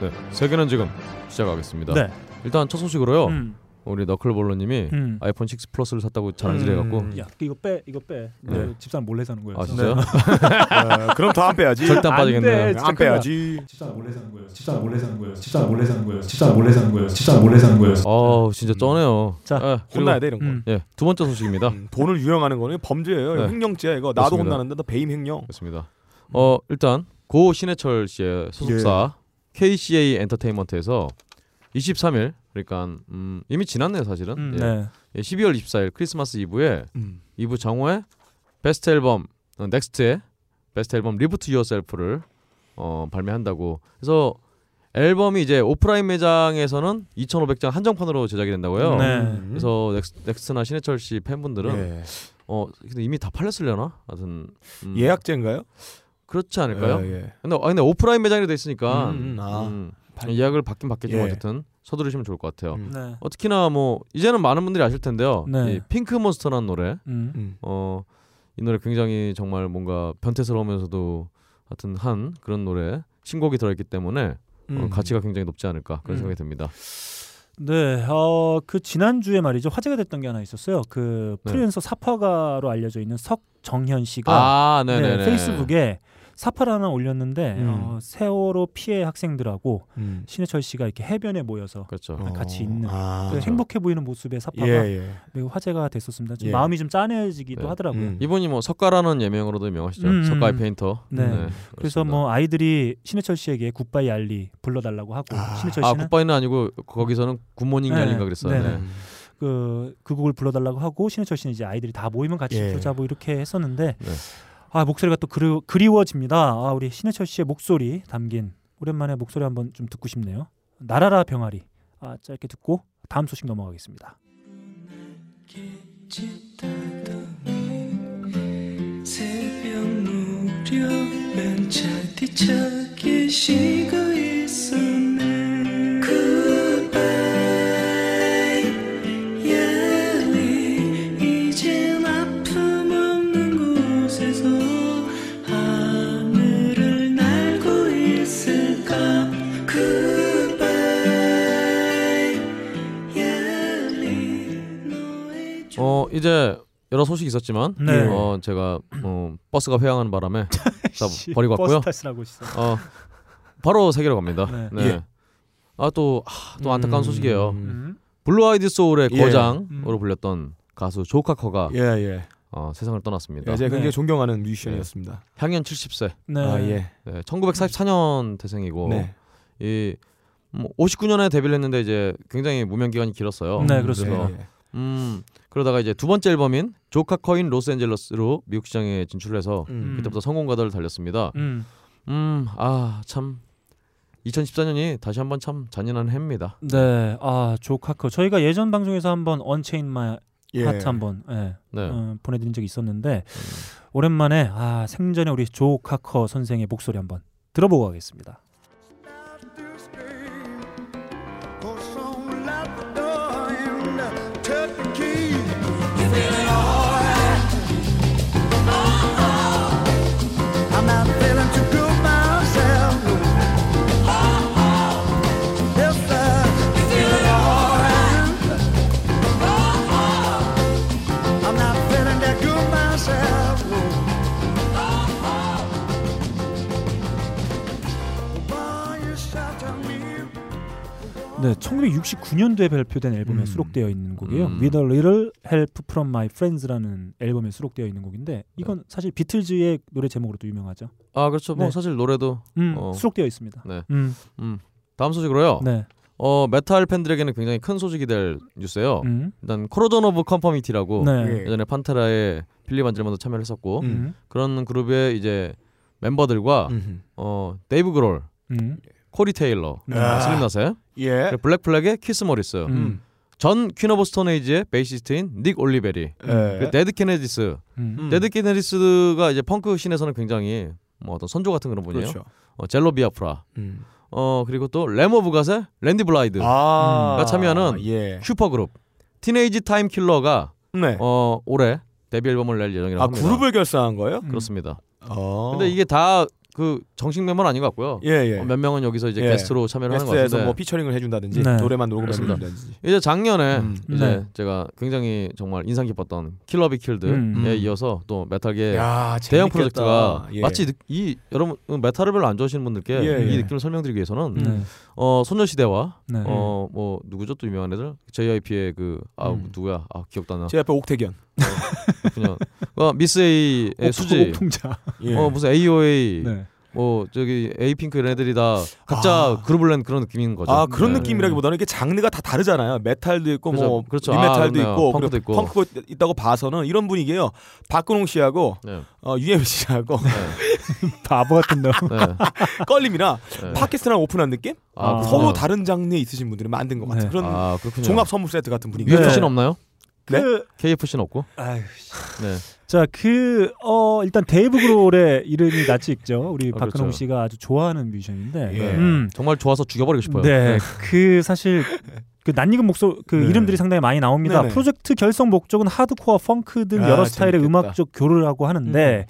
네, 세계는 지금 시작하겠습니다. 네. 일단 첫 소식으로요. 음, 우리 너클볼러님이 음. 아이폰 6 플러스를 샀다고 자랑질 해갖고 음. 야 이거 빼 이거 빼. 네. 집사람 몰래 사는 거예요. 아 진짜요? 어, 그럼 더 안 빼야지. 절대 안 안. 돼. 진짜 안 빼야지. 집사람 몰래 사는 거예요. 집사람 몰래 사는 거예요. 집사람 몰래 사는 거예요. 집사람 몰래 사는 거예요. 집사람 몰래 사는 거예요. 어우 진짜 쩌네요. 자, 예, 그리고- 혼나야 돼 이런 거. 음. 예, 두 번째 소식입니다. 음, 돈을 유용하는 거는 범죄예요. 네. 횡령죄야 이거. 나도 그렇습니다. 혼나는데 나 배임 횡령. 그렇습니다. 어 일단 고 신해철 씨의 소속사 KCA 엔터테인먼트에서 23일 그러니까 음, 이미 지났네요 사실은. 음, 예. 네. 예, 12월 24일 크리스마스 이브에 음. 이브 정호의 베스트 앨범 어, 넥스트의 베스트 앨범 To Yourself를 어, 발매한다고. 그래서 앨범이 이제 오프라인 매장에서는 2,500장 한정판으로 제작이 된다고요. 네. 음. 그래서 넥스, 넥스트나 신해철 씨 팬분들은 예. 어 근데 이미 다 팔렸으려나? 하여튼 음, 예약제인가요? 그렇지 않을까요? 예, 예. 근데, 아, 근데 오프라인 매장이 돼 있으니까 음, 음, 아. 음, 발- 예약을 받긴 받겠지만 예. 어쨌든 서두르시면 좋을 것 같아요. 음. 네. 어, 특히나 뭐 이제는 많은 분들이 아실 텐데요. 네. 이 핑크 몬스터라는 노래, 음. 음. 어, 이 노래 굉장히 정말 뭔가 변태스러우면서도 하여튼 한 그런 노래 신곡이 들어있기 때문에 어, 음. 가치가 굉장히 높지 않을까 그런 음. 생각이 듭니다. 네, 어, 그 지난 주에 말이죠 화제가 됐던 게 하나 있었어요. 그 네. 프리랜서 사파가로 알려져 있는 석정현 씨가 아, 네. 페이스북에 삽화를 하나 올렸는데 음. 어, 세월호 피해 학생들하고 음. 신해철 씨가 이렇게 해변에 모여서 그렇죠. 어. 같이 있는 아. 그 행복해 보이는 모습의 삽화가 예, 예. 매우 화제가 됐었습니다. 좀 예. 마음이 좀 짠해지기도 네. 하더라고요. 음. 이분이 뭐 석가라는 예명으로도 유명하시죠. 음. 석가의 페인터. 네. 그래서 그렇습니다. 뭐 아이들이 신해철 씨에게 굿바이 얄리 불러달라고 하고 아. 신해철 아 씨는 굿바이는 아니고 거기서는 굿모닝 네. 얄리인가 그랬어요. 네. 네. 음. 그, 그 곡을 불러달라고 하고 신해철 씨는 이제 아이들이 다 모이면 같이 예. 부르자 뭐 이렇게 했었는데 네. 아 목소리가 또 그리, 그리 워집니다. 아 우리 신해철 씨의 목소리 담긴 오랜만에 목소리 한번 좀 듣고 싶네요. 나라라 병아리 아 짧게 듣고 다음 소식 넘어가겠습니다. 새벽 무렵엔 차디차게 쉬고 있었 이제 여러 소식이 있었지만 네. 어 제가 어, 버스가 회항하는 바람에 다 씨, 버리고 왔고요. 버스 타시라고 있어. 어 바로 세계로 갑니다. 네. 네. 예. 아또 또 안타까운 음. 소식이에요. 음. blue-eyed soul의 예. 거장으로 음. 불렸던 가수 조 카커가 예, 예. 어, 세상을 떠났습니다. 예, 제가 굉장히 네. 존경하는 뮤지션이었습니다. 향년 70세. 네. 아, 예. 네, 1944년 태생이고 네. 이 뭐, 59년에 데뷔를 했는데 이제 굉장히 무명 기간이 길었어요. 네, 그렇습니다. 예, 예. 음 그러다가 이제 두 번째 앨범인 조 카커인 로스앤젤레스로 미국 시장에 진출해서 음. 그때부터 성공 가도를 달렸습니다. 음. 음아참 2014년이 다시 한번 참 잔인한 해입니다. 네. 아, 조 카커. 저희가 예전 방송에서 한번 Unchain My 예. 하트 한번 예, 네. 어, 보내드린 적이 있었는데 오랜만에 아 생전에 우리 조 카커 선생의 목소리 한번 들어보고 가겠습니다. 네, 1969년도에 발표된 앨범에 음. 수록되어 있는 곡이에요. 음. With a Little Help from My Friends라는 앨범에 수록되어 있는 곡인데 이건 사실 비틀즈의 노래 제목으로도 유명하죠. 아 그렇죠. 뭐 네. 사실 노래도 음, 어. 수록되어 있습니다. 네. 음, 음 다음 소식으로요. 네. 어 메탈 팬들에게는 굉장히 큰 소식이 될 뉴스예요. 음. 일단 Corrosion of Conformity라고 네. 예. 예전에 판테라의 필립 안젤모도 참여를 했었고 음. 그런 그룹의 이제 멤버들과 음. 어 데이브 그롤, 음. 코리 테일러, 네. 아. 슬림 나세, 예. 그리고 Black Flag의 키스 모리스, 음. 전 Queen of Stone Age의 베이시스트인 닉 올리베리, 예. Dead Kennedys. 음. 음. Dead Kennedys가 이제 펑크 scene에서는 굉장히 뭐 어떤 선조 같은 그런 분이에요. 그렇죠. 어, 젤로 비아프라. 음. 어 그리고 또 Lamb of God의 랜디 블라이드 아. 가 참여하는 예. 슈퍼 그룹 Teenage Time Killer가 네. 어 올해 데뷔 앨범을 낼 예정이라고 아 합니다. 그룹을 결성한 거예요? 음. 그렇습니다. 어. 근데 이게 다 그 정식 멤버는 아닌 것 같고요. 예 예. 어, 몇 명은 여기서 이제 예. 게스트로 참여를 하는 것 게스트에서 같은데 뭐 피처링을 해준다든지 네. 노래만 녹음해 그렇습니다. 준다든지. 이제 작년에 음. 이제 네. 제가 굉장히 정말 인상 깊었던 Killer Be Killed에 음. 이어서 또 메탈계 야 대형. 프로젝트가 예. 마치 느- 이 여러분 메탈을 별로 안 좋아하시는 분들께 예, 이 예. 느낌을 설명드리기 위해서는 네. 어 소녀시대와 네. 어뭐 누구죠 또 유명한 애들 JYP의 그아 음. 누구야 아 기억도 안 나. 제 옆에 옥택연. 그냥 어, 미스 A의 수지 옥통자. 예. 어 무슨 AOA 네. 뭐 저기 에이핑크 이런 애들이 다 각자 아. 그룹을 낸 그런 느낌인 거죠. 아 그런 네. 느낌이라기보다는 이게 장르가 다 다르잖아요. 메탈도 있고 뭐 그렇죠. 그렇죠. 리메탈도 아. 있고 펑크도 있고. 펑크 있다고 봐서는 이런 분위기예요. 박근홍 씨하고 네. 어, UM 씨하고 바보 같은 놈. 네. 껄림이나 네. 팟캐스트랑 오픈한 느낌? 아, 아. 서로. 다른 장르에 있으신 분들이 만든 것 같아요. 네. 그런 아. 종합 선물 세트 같은 분위기. UFC는 네. 없나요? 네? 그, KFC는 없고. 아유, 네. 자, 그, 어, 일단 데이브 그롤의 이름이 낯이 익죠. 우리 아, 박근홍 그렇죠. 씨가 아주 좋아하는 뮤지션인데. 예. 음. 정말 좋아서 죽여버리고 싶어요. 네. 그 사실 그 낯익은 목소 그 네. 이름들이 상당히 많이 나옵니다. 네네. 프로젝트 결성 목적은 하드코어, 펑크 등 아, 여러 스타일의 재밌겠다. 음악적 교류를 하고 하는데 네.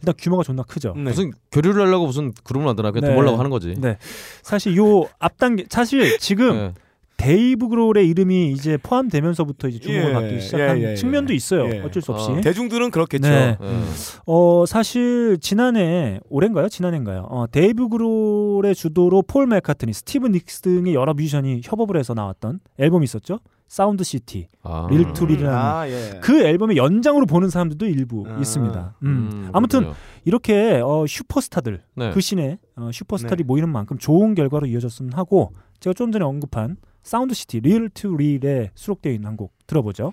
일단 규모가 존나 크죠. 네. 무슨 교류를 하려고 무슨 그룹을 만드나 그냥 네. 돈 벌려고 하는 거지. 네. 사실 요 앞단계 사실 지금 네. 데이브 그롤의 이름이 이제 포함되면서부터 이제 주목을 예, 받기 시작한 예, 예, 측면도 예. 있어요. 예. 어쩔 수 없이. 아. 대중들은 그렇겠죠. 네. 네. 어 사실 지난해 올해인가요? 지난해인가요? 어 데이브 그롤의 주도로 폴 맥카트니, 스티비 닉스 등의 여러 뮤지션이 협업을 해서 나왔던 앨범이 있었죠. Sound City, 아. Reel to Reel이라는 아, 예. 그 앨범의 연장으로 보는 사람들도 일부 아. 있습니다. 음. 음, 아무튼 그렇군요. 이렇게 어, 슈퍼스타들 네. 그 scene의 어, 슈퍼스타들이 네. 모이는 만큼 좋은 결과로 이어졌으면 하고 제가 좀 전에 언급한 Sound City Reel to Reel에 수록되어 있는 한 곡 들어보죠.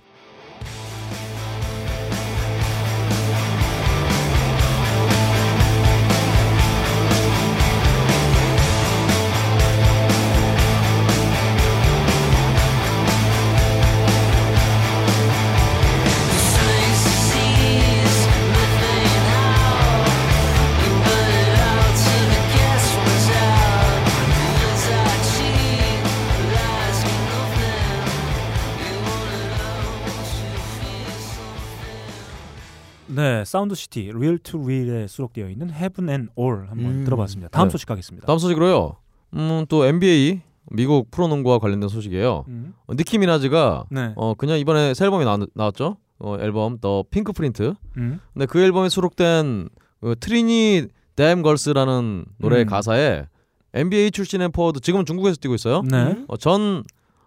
네, Sound City Reel to Reel에 수록되어 있는 Heaven and All 한번 음. 들어봤습니다. 다음 네. 소식 가겠습니다. 다음 소식으로요. 음, 또 NBA 미국 프로농구와 관련된 소식이에요. 음. 어, 니키 미나즈가 네. 어 그냥 이번에 새 앨범이 나, 나왔죠. 어, 앨범 The Pinkprint. 음. 근데 그 앨범에 수록된 그 Trini Dem Girls라는 노래의 음. 가사에 NBA 출신의 포워드 지금은 중국에서 뛰고 있어요. 네. 어, 전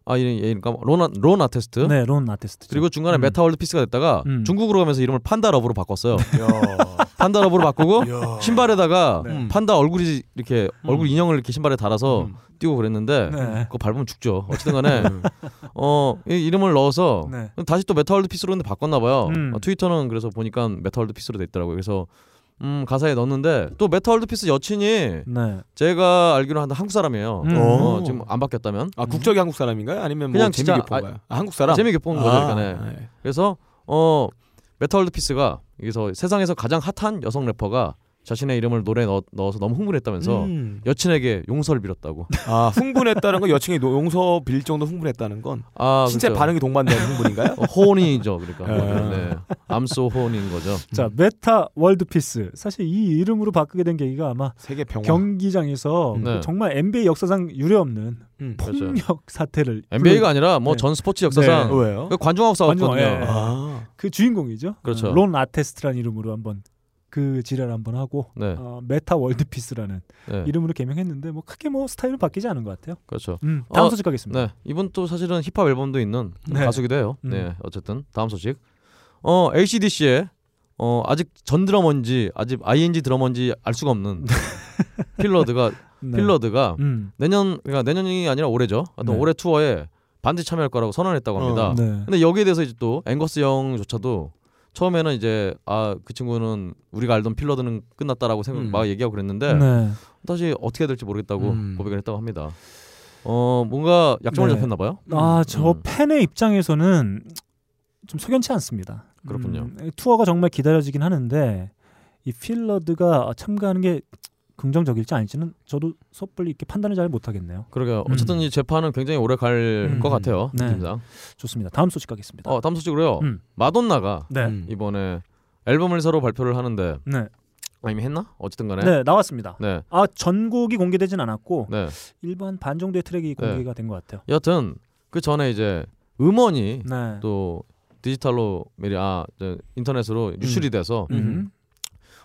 아, 이름 얘니까 론, 아- 론 아테스트. 네, 론 아티스트. 그리고 중간에 음. 메타월드 피스가 됐다가 음. 중국으로 가면서 이름을 판다 러브로 바꿨어요. 야. 판다 러브로 바꾸고 야. 신발에다가 네. 판다 얼굴이 이렇게 얼굴 인형을 이렇게 신발에 달아서 음. 뛰고 그랬는데 네. 그거 밟으면 죽죠. 어쨌든 간에 어, 이 이름을 넣어서 네. 다시 또 메타월드 피스로 근데 바꿨나 봐요. 음. 어, 트위터는 그래서 보니까 메타월드 피스로 돼 있더라고요. 그래서 음, 가사에 넣었는데 또 메타 월드 피스 여친이 네. 제가 알기로 한 한국 사람이에요. 음. 어, 지금 안 바뀌었다면 아 국적이 한국 사람인가요? 아니면 그냥 뭐 진짜 재미있게 본 아- 거야? 아, 한국 사람. 재미있게 본 거죠. 아, 그러니까 네. 네. 그래서 어 메타 월드 피스가 여기서 세상에서 가장 핫한 여성 래퍼가 자신의 이름을 노래에 넣, 넣어서 너무 흥분했다면서 음. 여친에게 용서를 빌었다고. 아 흥분했다는 건 여친이 노- 용서 빌 정도 흥분했다는 건 아, 신체 그렇죠. 반응이 동반되는 흥분인가요? 어, horny죠. 그러니까. 아. 네. I'm so horny인 거죠. 자, 메타 월드 피스. 사실 이 이름으로 바꾸게 된 계기가 아마 세계 평화. 경기장에서 네. 그 정말 NBA 역사상 유례없는 음. 그렇죠. 폭력 사태를 NBA가 아니라 뭐 네. 전 스포츠 역사상 네. 그 관중하고 싸웠거든요. 관중, 예. 아. 그 주인공이죠. 그렇죠. 어, 론 아테스트라는 이름으로 한번 그 지랄 한번 하고 네. 어, 메타 월드 피스라는 네. 이름으로 개명했는데 뭐 크게 뭐 스타일은 바뀌지 않은 것 같아요. 그렇죠. 음, 다음 어, 소식 가겠습니다. 네. 이분 또 사실은 힙합 앨범도 있는 네. 가수기도 해요. 음. 네. 어쨌든 다음 소식. 어, ACDC의 어, 아직 전 드러머인지 아직 ING 드러머인지 알 수가 없는 필러드가 네. 필러드가 음. 내년 그러니까 내년이 아니라 올해죠. 하여튼 네. 올해 투어에 반드시 참여할 거라고 선언했다고 합니다. 어, 네. 근데 여기에 대해서 이제 또 앵거스 형조차도 처음에는 이제 아 그 친구는 우리가 알던 필러드는 끝났다라고 생각 음. 막 얘기하고 그랬는데 네. 다시 어떻게 해야 될지 모르겠다고 음. 고백을 했다고 합니다. 어 뭔가 약점을 네. 잡혔나 봐요. 아, 저 음. 팬의 입장에서는 좀 석연치 않습니다. 그렇군요. 음, 투어가 정말 기다려지긴 하는데 이 필러드가 참가하는 게 긍정적일지 아닐지는 저도 섣불리 이렇게 판단을 잘 못하겠네요. 그러게요. 음. 어쨌든 이 재판은 굉장히 오래 갈것 음. 같아요. 네. 느낌상. 좋습니다. 다음 소식 가겠습니다. 어 다음 소식으로요. 음. 마돈나가 네. 음. 이번에 앨범을 새로 발표를 하는데 네. 아, 이미 했나? 어쨌든 간에 네, 나왔습니다. 네. 아, 전곡이 공개되진 않았고 네. 일반 반 정도의 트랙이 공개가 된 것 같아요. 여하튼 그 전에 이제 음원이 네. 또 디지털로 메리 아 인터넷으로 유출이 돼서 음.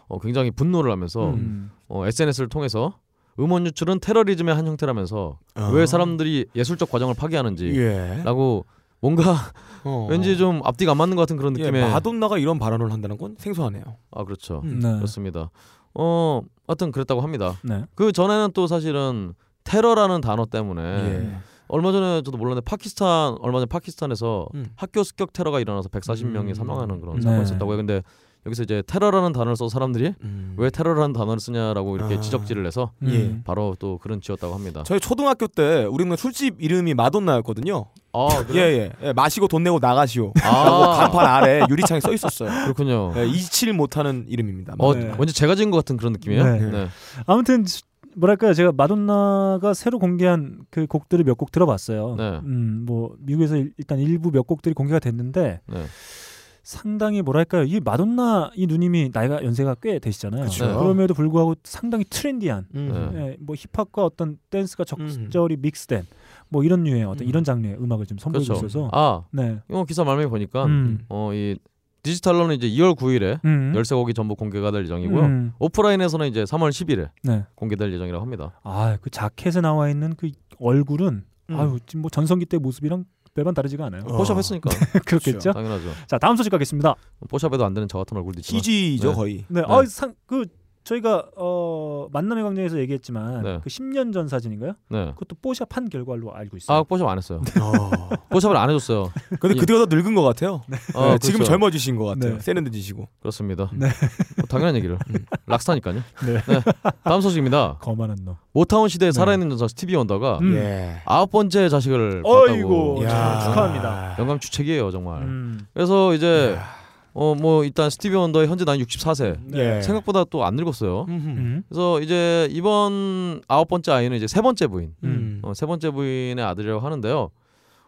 어, 굉장히 분노를 하면서 음. 어, SNS를 통해서 음원 유출은 테러리즘의 한 형태라면서 어. 왜 사람들이 예술적 과정을 파괴하는지라고 예. 뭔가 어. 왠지 좀 앞뒤가 안 맞는 것 같은 그런 예, 느낌의 마돈나가 이런 발언을 한다는 건 생소하네요. 아 그렇죠 음. 네. 그렇습니다 어 하여튼 그랬다고 합니다 네. 그 전에는 또 사실은 테러라는 단어 때문에 예. 얼마 전에 저도 몰랐는데 파키스탄 얼마 전에 파키스탄에서 음. 학교 습격 테러가 일어나서 140명이 음. 사망하는 그런 네. 사건이 있었다고요. 근데 여기서 이제 테러라는 단어를 써 사람들이 음. 왜 테러라는 단어를 쓰냐라고 이렇게 아. 지적질을 해서 예. 음. 바로 또 그런 지었다고 합니다. 저희 초등학교 때 우리 동네 술집 이름이 마돈나였거든요. 아, 예 예. 예, 마시고 돈 내고 나가시오. 아, 간판 아래 유리창에 써 있었어요. 그렇군요. 예, 잊지를 못하는 이름입니다. 어, 네. 왠지 제가 지은 것 같은 그런 느낌이에요. 네. 네. 아무튼 뭐랄까요 제가 마돈나가 새로 공개한 그 곡들을 몇 곡 들어봤어요. 네. 음, 뭐 미국에서 일- 일단 일부 몇 곡들이 공개가 됐는데 네. 상당히 뭐랄까요 이 마돈나 이 누님이 나이가 연세가 꽤 되시잖아요. 그쵸. 네. 그럼에도 불구하고 상당히 트렌디한 음. 네. 예, 뭐 힙합과 어떤 댄스가 적절히 믹스된 뭐 이런 류의 어떤 음. 이런 장르의 음악을 좀 선보이고 그렇죠. 있어서 아, 네. 이거 기사 말미에 보니까 음. 어, 이 디지털로는 이제 2월 9일에 음. 13곡이 전부 공개가 될 예정이고요. 음. 오프라인에서는 이제 3월 10일에 네. 공개될 예정이라고 합니다. 아, 그 자켓에 나와 있는 그 얼굴은 음. 아유, 지금 뭐 전성기 때 모습이랑 별반 다르지가 않아요. 어. 포샵 했으니까 그렇겠죠? 당연하죠. 자, 다음 소식 가겠습니다. 포샵에도 안 되는 저 같은 얼굴도 있지만. CG죠 네. 거의. 네, 네. 아, 상, 그 저희가 어, 만남의 광장에서 얘기했지만 네. 그 10년 전 사진인가요? 네. 그것도 뽀샵 한 결과로 알고 있어요. 아, 포샵 안 했어요. 어. 포샵을 안 해줬어요. 근데 예. 그때가 더 늙은 것 같아요. 어, 네, 지금 그렇죠. 젊어지신 것 같아요. 네. 세련돼지시고. 그렇습니다. 네. 뭐 당연한 얘기를. 음. 락스타니까요. 네. 다음 소식입니다. 거만한 놈. 모타운 시대에 네. 살아있는 전설 스티비 원더가 음. 예. 아홉 번째 자식을 어이구. 봤다고. 야. 축하합니다. 영광 주책이에요 정말. 음. 그래서 이제 어 뭐 일단 스티비 원더의 현재 나이 64세. 예. 생각보다 또 안 늙었어요. 음흠. 음. 그래서 이제 이번 아홉 번째 아이는 이제 세 번째 부인, 음. 어, 세 번째 부인의 아들이라고 하는데요.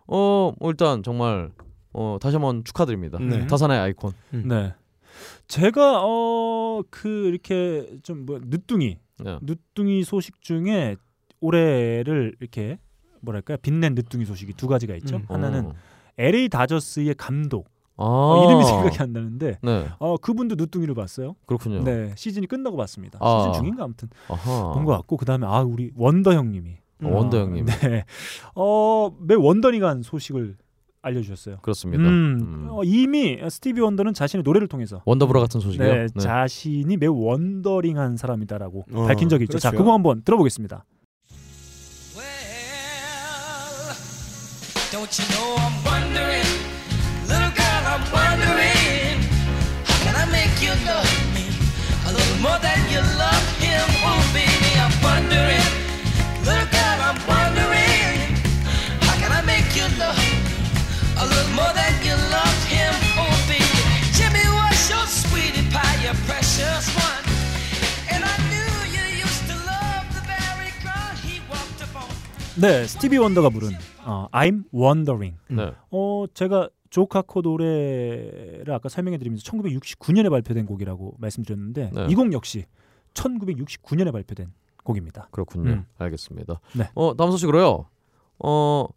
어, 뭐 일단 정말 어, 다시 한번 축하드립니다. 네. 다산의 아이콘. 네. 제가 어 그 이렇게 좀 뭐 늦둥이 네. 늦둥이 소식 중에 올해를 이렇게 뭐랄까 빛낸 늦둥이 소식이 두 가지가 있죠. 음. 하나는 어. LA 다저스의 감독 아. 어, 이름이 생각이 안 나는데 네, 어 그분도 늦둥이를 봤어요. 그렇군요. 네 시즌이 끝나고 봤습니다. 아. 시즌 중인가 아무튼. 본 것 같고 그 다음에 아 우리 원더 형님이 어, 원더 형님. 네. 어 매 원더링한 소식을 알려주셨어요. 그렇습니다. 음, 음. 어, 이미 스티비 원더는 자신의 노래를 통해서 원더브라 같은 소식이요. 네, 자신이 매우 원더링한 사람이다라고 어, 밝힌 적이 있죠. 자, 그렇죠. 그거 한번 들어보겠습니다. Well, don't you know I'm wondering, little girl, I'm wondering, how can I make you love me a little more than you love him? Oh, baby, I'm wondering, little girl, I'm wondering, how can I make you love me a little more than you love him? Oh, baby, Jimmy was your sweetie pie, your precious one. And I knew you used to love the very girl he walked upon. 네, 스티비 원더가 부른 어, I'm Wondering. 네. 어, 제가 조카코 노래를 아까 설명해 드리면서 1969년에 발표된 곡이라고 말씀드렸는데 네. 이곡 역시 1969년에 발표된 곡입니다. 그렇군요. 음. 알겠습니다. 네. 어, 다음 소식으로요. 어,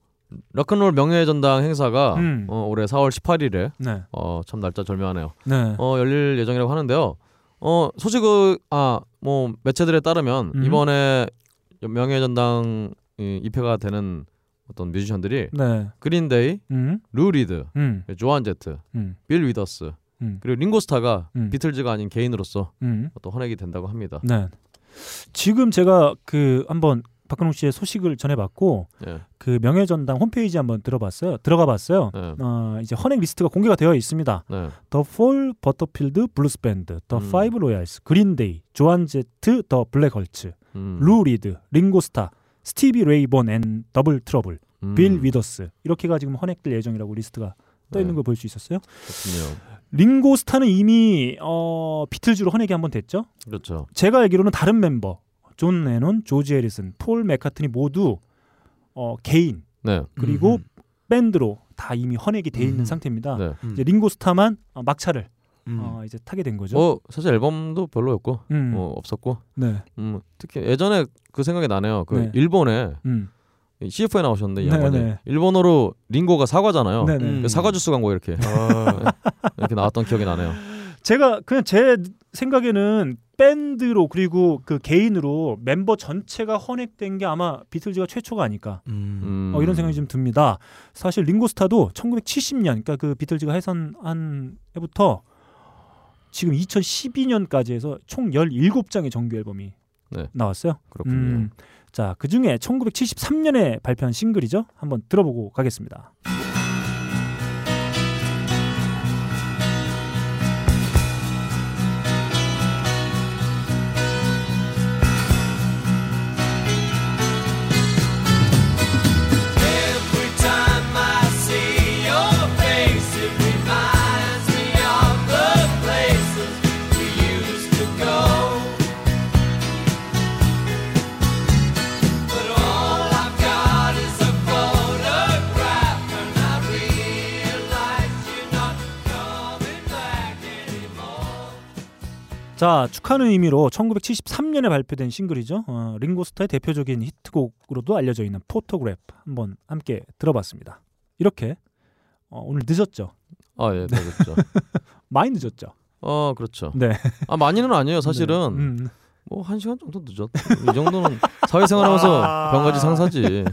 락큰롤 명예의 전당 행사가 음. 어, 올해 4월 18일에 네. 어, 참 날짜 절묘하네요. 네. 어, 열릴 예정이라고 하는데요. 어, 소식을 아, 뭐 매체들에 따르면 음. 이번에 명예의 전당 이, 입회가 되는 어떤 뮤지션들이 네. 그린데이, 음. 루리드, 음. 조안 제트, 음. 빌 위더스 음. 그리고 링고스타가 음. 비틀즈가 아닌 개인으로서 음. 또 헌액이 된다고 합니다. 네. 지금 제가 그 한번 박근홍 씨의 소식을 전해봤고 예. 그 명예전당 홈페이지 한번 들어봤어요. 들어가봤어요. 네. 어, 이제 헌액 리스트가 공개가 되어 있습니다. 네. 더폴 버터필드 블루스 밴드, 더 음. 파이브 로얄스, 그린데이, 조안 제트, 더 블랙하츠, 음. 루 리드, 링고 스타, 스티비 레이 본 앤 더블 트러블, 음. 빌 위더스 이렇게가 지금 헌액될 예정이라고 리스트가 떠 있는 네. 걸볼 수 있었어요. 그렇군요. 링고 스타는 이미 어, 비틀즈로 헌액이 한 번 됐죠. 그렇죠. 제가 알기로는 다른 멤버 존 레논, 조지 해리슨, 폴 맥카트니 모두 어, 개인 네. 그리고 음. 밴드로 다 이미 헌액이 돼 있는 음. 상태입니다. 네. 이제 링고 스타만 어, 막차를 음. 어, 이제 타게 된 거죠. 뭐 사실 앨범도 별로였고 음. 뭐 없었고 네. 음, 특히 예전에 그 생각이 나네요. 그 네. 일본에 음. CF에 나오셨는데 이 네, 양반이 네. 일본어로 링고가 사과잖아요. 네네. 음. 그 사과 주스 광고 이렇게 아, 이렇게 나왔던 기억이 나네요. 제가 그냥 제 생각에는 밴드로 그리고 그 개인으로 멤버 전체가 헌액된 게 아마 비틀즈가 최초가 아닐까 음. 음. 어, 이런 생각이 좀 듭니다. 사실 링고스타도 1970년 그러니까 그 비틀즈가 해산한 해부터 지금 2012년까지 해서 총 17장의 정규 앨범이 네. 나왔어요. 그렇군요. 음, 자, 그중에 1973년에 발표한 싱글이죠. 한번 들어보고 가겠습니다. 자, 축하하는 의미로 1973년에 발표된 싱글이죠. 어, 링고스타의 대표적인 히트곡으로도 알려져 있는 Photograph 한번 함께 들어봤습니다. 이렇게 어, 오늘 늦었죠. 아 예, 네, 그렇죠. 많이 늦었죠. 어 그렇죠. 네. 아 많이는 아니에요. 사실은 음. 뭐 한 시간 정도 늦었. 이 정도는 사회생활하면서 아. 병가지 상사지.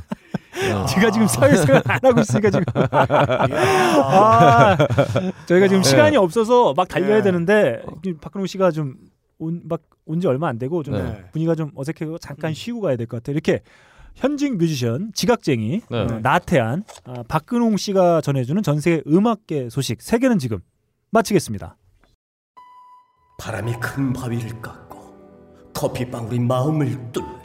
네. 제가 지금 사회생활 안 하고 있으니까 지금 아, 저희가 지금 네. 시간이 없어서 막 달려야 네. 되는데 박근홍 씨가 좀막온 지 얼마 안 되고 좀 네. 분위기가 좀 어색해서 잠깐 쉬고 가야 될 것 같아요. 이렇게 현직 뮤지션, 지각쟁이, 네. 어, 나태한 아, 박근홍 씨가 전해주는 전 세계 음악계 소식 세 개는 지금 마치겠습니다. 바람이 큰 바위를 깎고 커피방울이 마음을 뚫는다.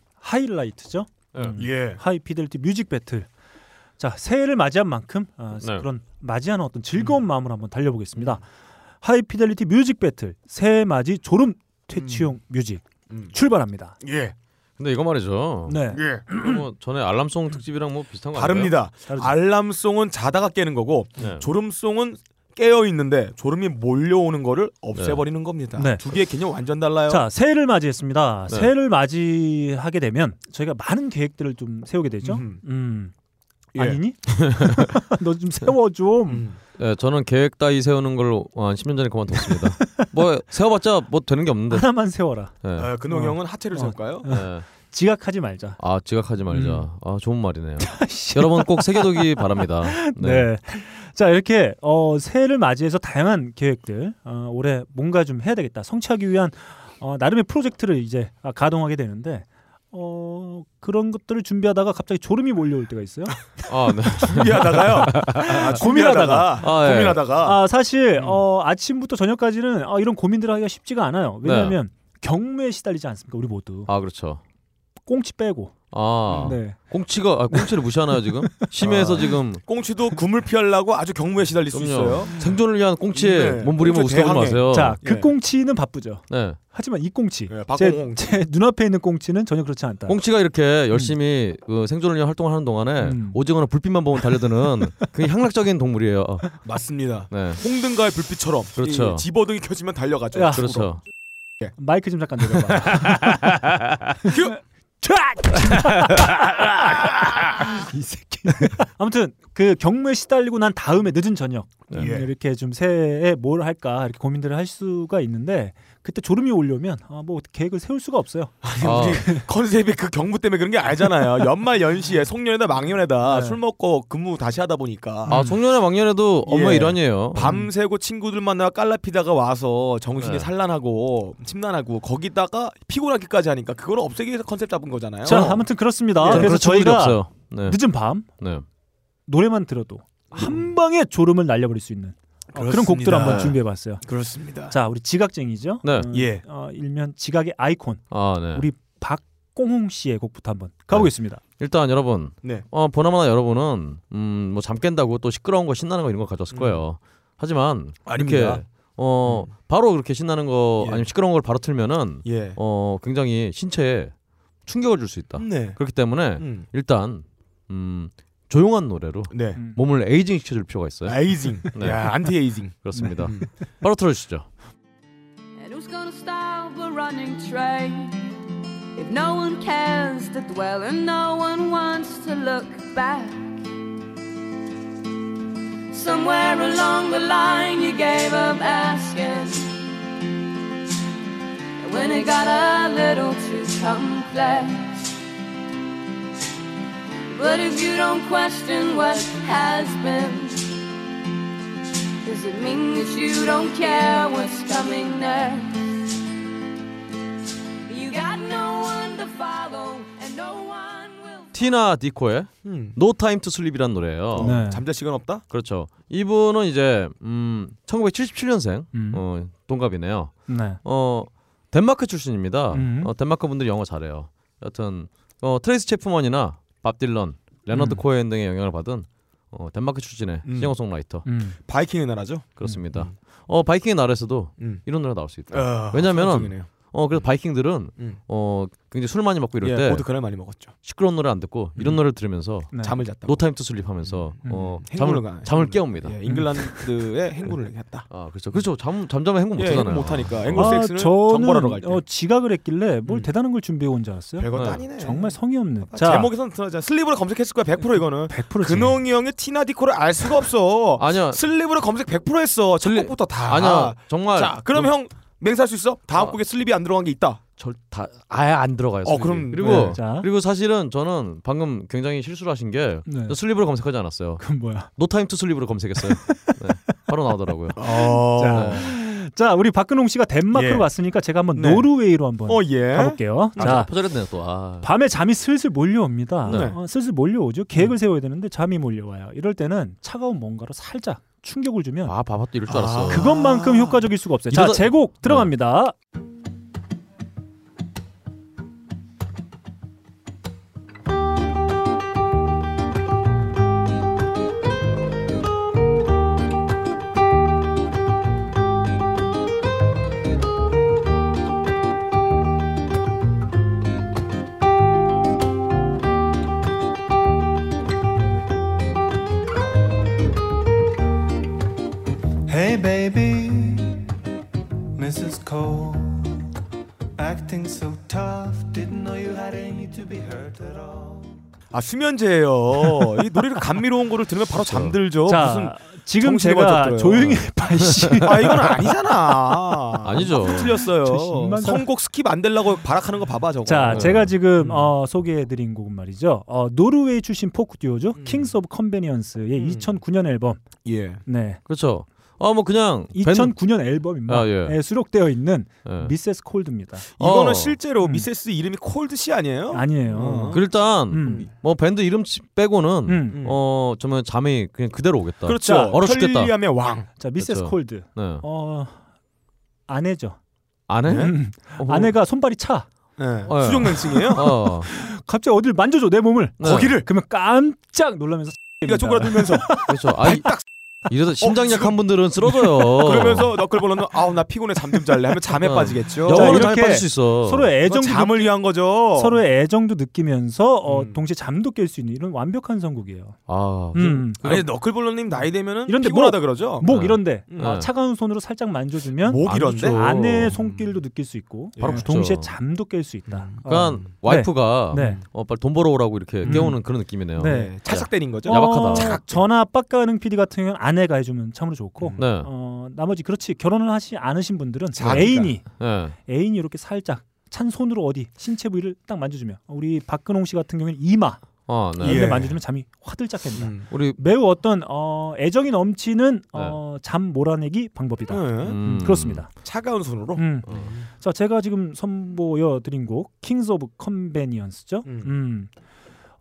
하이라이트죠. 네. 음, 예. High Fidelity Music Battle. 자 새해를 맞이한 만큼 어, 네. 그런 맞이하는 어떤 즐거운 마음으로 한번 달려보겠습니다. High Fidelity Music Battle 새해 맞이 졸음 퇴치용 music 음. 출발합니다. 예. 근데 이거 말이죠. 네, 예. 뭐 전에 알람송 특집이랑 뭐 비슷한 거 아닌가요? 다릅니다. 다르죠. 알람송은 자다가 깨는 거고 네. 졸음송은 깨어 있는데 졸음이 몰려오는 거를 없애버리는 겁니다. 네. 두 개의 개념 완전 달라요. 자 새해를 맞이했습니다. 네. 새해를 맞이하게 되면 저희가 많은 계획들을 좀 세우게 되죠. 음흠. 음. 예. 아니니? 너 좀 세워 좀. 음. 네, 저는 계획 따위 세우는 걸한 10년 전에 그만뒀습니다. 뭐 세워봤자 뭐 되는 게 없는데. 하나만 세워라. 네. 어, 근홍 어. 형은 하체를 어. 세울까요? 네. 지각하지 말자. 아 지각하지 말자. 음. 아 좋은 말이네요. 여러분 꼭 새겨두기 바랍니다. 네. 자 이렇게 어, 새해를 맞이해서 다양한 계획들 어, 올해 뭔가 좀 해야 되겠다 성취하기 위한 어, 나름의 프로젝트를 이제 아, 가동하게 되는데 어, 그런 것들을 준비하다가 갑자기 졸음이 몰려올 때가 있어요. 아 네. 준비하다가요. 아, 준비하다가 아, 예. 고민하다가 아 사실 음. 어, 아침부터 저녁까지는 아, 이런 고민들을 하기가 쉽지가 않아요. 왜냐하면 경무에 시달리지 않습니까 우리 모두 아 그렇죠. 꽁치 빼고. 아 네. 꽁치가 아, 꽁치를 무시하나요 지금? 심해에서 아. 지금 꽁치도 금을 피하려고 아주 경무에 시달릴 수 그럼요. 있어요. 생존을 위한 꽁치에 네. 몸부림을 꽁치 우습게. 마세요. 자그 예. 꽁치는 바쁘죠. 네. 하지만 이 꽁치 예, 제. 제 눈앞에 있는 꽁치는 전혀 그렇지 않다. 꽁치가 이렇게 열심히 그 생존을 위한 활동을 하는 동안에 음. 오징어는 불빛만 보면 달려드는 그 향락적인 동물이에요. 맞습니다. 네. 홍등가의 불빛처럼 그렇죠. 이 집어등이 켜지면 달려가죠. 야. 그렇죠. 마이크 좀 잠깐 내려봐. 이 새끼. 아무튼 그 경무에 시달리고 난 다음에 늦은 저녁 예. 음, 이렇게 좀 새해 뭘 할까 이렇게 고민들을 할 수가 있는데 그때 졸음이 올려면 아, 뭐 계획을 세울 수가 없어요. 아, 컨셉이 그 경무 때문에 그런 게 알잖아요. 연말 연시에 송년회다 망년회다 네. 술 먹고 근무 다시 하다 보니까 아 송년회 막년회도 엄마 예. 일환이에요. 밤새고 친구들 만나 깔라피다가 와서 정신이 네. 산란하고 심란하고 거기다가 피곤하기까지 하니까 그걸 없애기 위해서 컨셉 잡은 거잖아요. 자, 아무튼 그렇습니다. 예, 그래서 저희가. 네. 늦은 밤 네. 노래만 들어도 한 방에 졸음을 날려버릴 수 있는 어, 그런 곡들 그렇습니다. 한번 준비해봤어요. 그렇습니다. 자, 우리 지각쟁이죠. 네. 어, 예. 어, 일면 지각의 아이콘 아, 네. 우리 박공홍 씨의 곡부터 한번 가보겠습니다. 일단 여러분, 네. 어, 보나마나 여러분은 음, 뭐잠 깬다고 또 시끄러운 거 신나는 거 이런 거 가져왔을 거예요. 하지만 아닙니다. 이렇게 어, 바로 그렇게 신나는 거 예. 아니면 시끄러운 걸 바로 틀면은 예. 어, 굉장히 신체에 충격을 줄 수 있다. 네. 그렇기 때문에 음. 일단 음, 조용한 노래로 네. 음. 몸을 에이징 시켜줄 필요가 있어요. 에이징. 네. 야, 안티 에이징. 그렇습니다. 음. 바로 틀어주시죠. And who's gonna stop a running train? If no one cares to dwell and no one wants to look back. Somewhere along the line you gave up asking. And when it got a little too complex. But if you don't question what has been, does it mean that you don't care what's coming next? You got no one to follow and no one will. 티나 디코의 음. No Time to Sleep이라는 노래예요. 네. 잠잘 시간 없다? 그렇죠. 이분은 이제 음 1977년생 음. 어 동갑이네요. 네. 어 덴마크 출신입니다. 음. 어 덴마크 분들이 영어 잘해요. 여튼 어 트레이시 채프먼이나 밥 딜런, 레너드 음. 코엔 등의 영향을 받은 어 덴마크 출신의 음. 싱어송라이터 음. 바이킹의 나라죠? 그렇습니다. 음. 어 바이킹의 나라에서도 음. 이런 노래 가 나올 수 있다. 어, 왜냐면은. 어 그래서 바이킹들은 음. 어 굉장히 술 많이 먹고 이럴 예, 때 보드카를 많이 먹었죠. 시끄러운 노래 안 듣고 이런 음. 노래를 들으면서 네. 잠을 잤다. No Time to Sleep 하면서 음. 어 잠을 가- 잠을. 깨웁니다. 예, 잉글랜드의 행군을 했다. 아 그렇죠. 그렇죠. 잠 잠잠에 행군 못 예, 하잖아요. 행군 못 하니까 아, 앵글 섹스는 정벌하러 갈 때. 어, 지각을 했길래 뭘 음. 대단한 걸 준비해 온 줄 알았어요. 별것도 네. 아니네. 정말 성의 없는. 아, 자, 제목에선 들어자 sleep으로 검색했을 거야 100% 이거는. 100% 근홍이 형의 티나 디코를 알 수가 없어. 아니야. sleep으로 검색 100% 했어. 첫 곡부터 다. 아니야. 정말 자, 그럼 형 맹세할 수 있어? 다음 아. 곡에 sleep이 안 들어간 게 있다. 절다 아예 안 들어가요. 어, sleep이. 그럼- 그리고 네. 자, 그리고 사실은 저는 방금 굉장히 실수를 하신 게 네. 저 sleep으로 검색하지 않았어요. 그건 뭐야? No Time to Sleep으로 검색했어요. 네, 바로 나오더라고요. 어. 자, 자, 우리 박근홍 씨가 덴마크로 예. 갔으니까 제가 한번 네. 노르웨이로 한번 어, 예. 가볼게요. 아, 자, 포절했네 또. 아. 밤에 잠이 슬슬 몰려옵니다. 네. 어, 슬슬 몰려오죠. 계획을 세워야 되는데 잠이 몰려와요. 이럴 때는 차가운 뭔가로 살짝 충격을 주면 아 바바도 이럴 줄 알았어. 아. 그것만큼 효과적일 수가 없어요. 자, 이러다- 제곡 들어갑니다. Hey 수면제예요. 이 노래가 감미로운 거를 들으면 바로 잠들죠. 자, 무슨 지금 제가. 조용히 해봐씨. 아 이건 아니잖아. 아니죠. 틀렸어요. 선곡 skip 안 되려고 발악하는 거 봐봐 저거. 자, 네. 제가 지금 음. 어, 소개해드린 곡은 말이죠. 어, 노르웨이 출신 포크 듀오죠. 음. Kings of Convenience의 음. 2009년 앨범. 예. 네, 그렇죠. 아 뭐 그냥 밴드- 2009년 앨범입니다. 아, 예. 에 수록되어 있는 예. Mrs. Cold입니다. 이거는 어. 실제로 음. Mrs. 이름이 Cold 씨 아니에요? 아니에요. 어. 그 일단 음. 뭐 밴드 이름 치- 빼고는 음. 음. 어 정말 잠이 그냥 그대로 오겠다. 그렇죠. 자, 얼어 죽겠다. 편리함의 왕. 자, Mrs. 그렇죠. Cold. 네. 어, 아내죠. 아내? 네? 음. 어, 아내가 손발이 차. 네. 어, 수족 냉증이에요? 어. 갑자기 어딜 만져줘 내 몸을. 네. 거기를 그러면 깜짝 놀라면서 이가 쪼그라들면서 그렇죠. 아, 이, 딱 이래서 심장 약한 분들은 쓰러져요. 그러면서 너클볼러는 아우 나 피곤해 잠 좀 잘래 하면 잠에 어. 빠지겠죠. 영어로 자, 잠에 빠질 수 있어. 서로의 애정도 잠을 위한 거죠. 서로의 애정도 느끼면서 어, 음. 동시에 잠도 깰 수 있는 이런 완벽한 선곡이에요. 아, 음. 아니 너클볼러님 나이 되면은 이런데 피곤하다 목, 그러죠. 목 네. 이런데 음. 어, 네. 차가운 손으로 살짝 만져주면 목 이런데. 아내의 손길도 느낄 수 있고 바로 예, 그쵸. 동시에 잠도 깰 수 있다. 음. 그러니까 와이프가 네. 어, 빨리 돈 벌어오라고 이렇게 음. 깨우는 그런 느낌이네요. 네. 찰싹 때린 거죠. 어, 야박하다. 저나 빡가능 PD 같은 경우는 아내가 해주면 참으로 좋고 네. 어, 나머지 그렇지 결혼을 하시 않으신 분들은 자기가. 애인이 네. 애인이 이렇게 살짝 찬 손으로 어디 신체 부위를 딱 만져주면 우리 박근홍 씨 같은 경우는 이마 아, 네. 데 예. 만져주면 잠이 화들짝 깹니다. 음. 우리 매우 어떤 어, 애정이 넘치는 어, 잠 몰아내기 방법이다. 네. 음. 그렇습니다. 차가운 손으로. 음. 어. 자, 제가 지금 선보여 드린 곡 Kings of Convenience죠. 음. 음.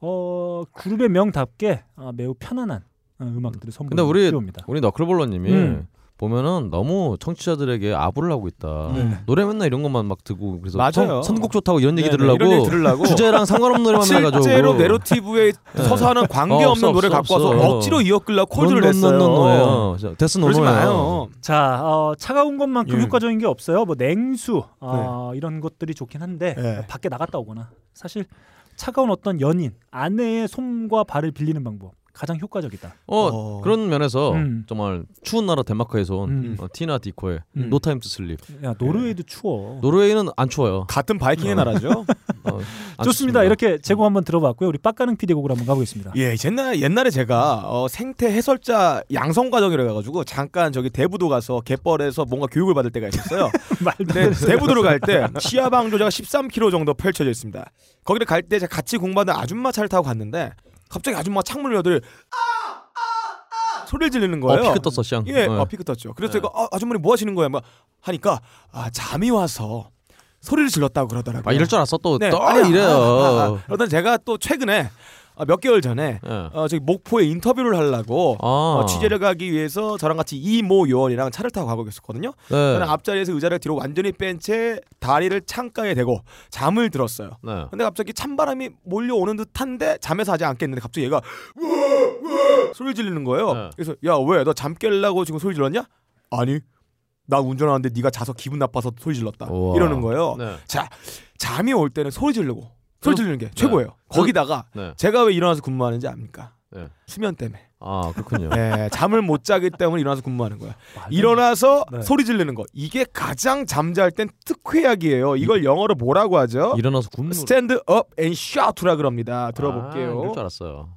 어, 그룹의 명답게 아, 매우 편안한 어, 음악들을 근데 우리 선보입니다. 우리 너클볼러님이 음. 보면은 너무 청취자들에게 아부를 하고 있다. 네. 노래 맨날 이런 것만 막 듣고 그래서 맞아요. 선, 선곡 좋다고 이런 얘기 네네, 들으려고 이런 얘기 들으려고. 주제랑 상관없는 노래만 해가지고 실제로 내러티브에 서사는 관계 어, 없는 없어, 노래 없어, 갖고 와서 없어. 억지로 이어끌려고 콜드를 냈어요. 데스 노노예요. 마요. 자, 어, 차가운 것만큼 예. 효과적인 게 없어요. 뭐 냉수 어, 이런 것들이 좋긴 한데 네. 밖에 나갔다 오거나 사실 차가운 어떤 연인 아내의 손과 발을 빌리는 방법 가장 효과적이다. 어, 어. 그런 면에서 음. 정말 추운 나라 덴마크에서 온 음. 어, 티나 디코의 음. No Time to Sleep. 야 노르웨이도 추워. 노르웨이는 안 추워요. 같은 바이킹의 나라죠. 어, 안 좋습니다. 이렇게 제곡 한번 들어봤고요. 우리 빡가능 PD 곡을 한번 가보겠습니다. 예, 옛날 옛날에 제가 어, 생태 해설자 양성 과정이라 해가지고 잠깐 저기 대부도 가서 갯벌에서 뭔가 교육을 받을 때가 있었어요. 말도 근데 대부도로 갈 때 시화 방조제가 13km 정도 펼쳐져 있습니다. 거기를 갈때 제가 같이 공부하는 아줌마 차를 타고 갔는데 갑자기 아줌마 창문을 열더니 아 아 아 소리를 지르는 어, 거예요. 피크 떴어, 시앙. 예, 네. 어, 피크 떴죠. 그래서 네. 제가 아, 아줌마님 뭐 하시는 거예요? 막 하니까 아 잠이 와서 소리를 질렀다고 그러더라고요. 아, 이럴 줄 알았어. 또, 네, 또 아니, 이래요. 아, 아, 아. 그러던 제가 또 최근에 아, 몇 개월 전에 예. 어, 저기 목포에 인터뷰를 하려고 아. 어, 취재를 가기 위해서 저랑 같이 이모 요원이랑 차를 타고 가고 있었거든요. 네. 저는 앞자리에서 의자를 뒤로 완전히 뺀 채 다리를 창가에 대고 잠을 들었어요. 네. 근데 갑자기 찬바람이 몰려오는 듯한데 잠에서 하지 않겠는데 갑자기 얘가 소리 지르는 거예요. 네. 그래서 야 왜 너 잠 깰라고 지금 소리 질렀냐? 아니 나 운전하는데 네가 자서 기분 나빠서 소리 질렀다 우와. 이러는 거예요. 네. 자 잠이 올 때는 소리 지르고 소리 지르는 게 최고예요. 거기다가 네. 제가 왜 일어나서 근무하는지 압니까? 네. 수면 때문에. 아, 그렇군요. 네, 잠을 못 자기 때문에 일어나서 근무하는 거야. 일어나서 네. 소리 지르는 거. 이게 가장 잠잘 땐 특효약이에요. 이걸 영어로 뭐라고 하죠? 일어나서 근무. Stand Up and Shout라 그럽니다. 아, 들어볼게요. 그럴 줄 알았어요.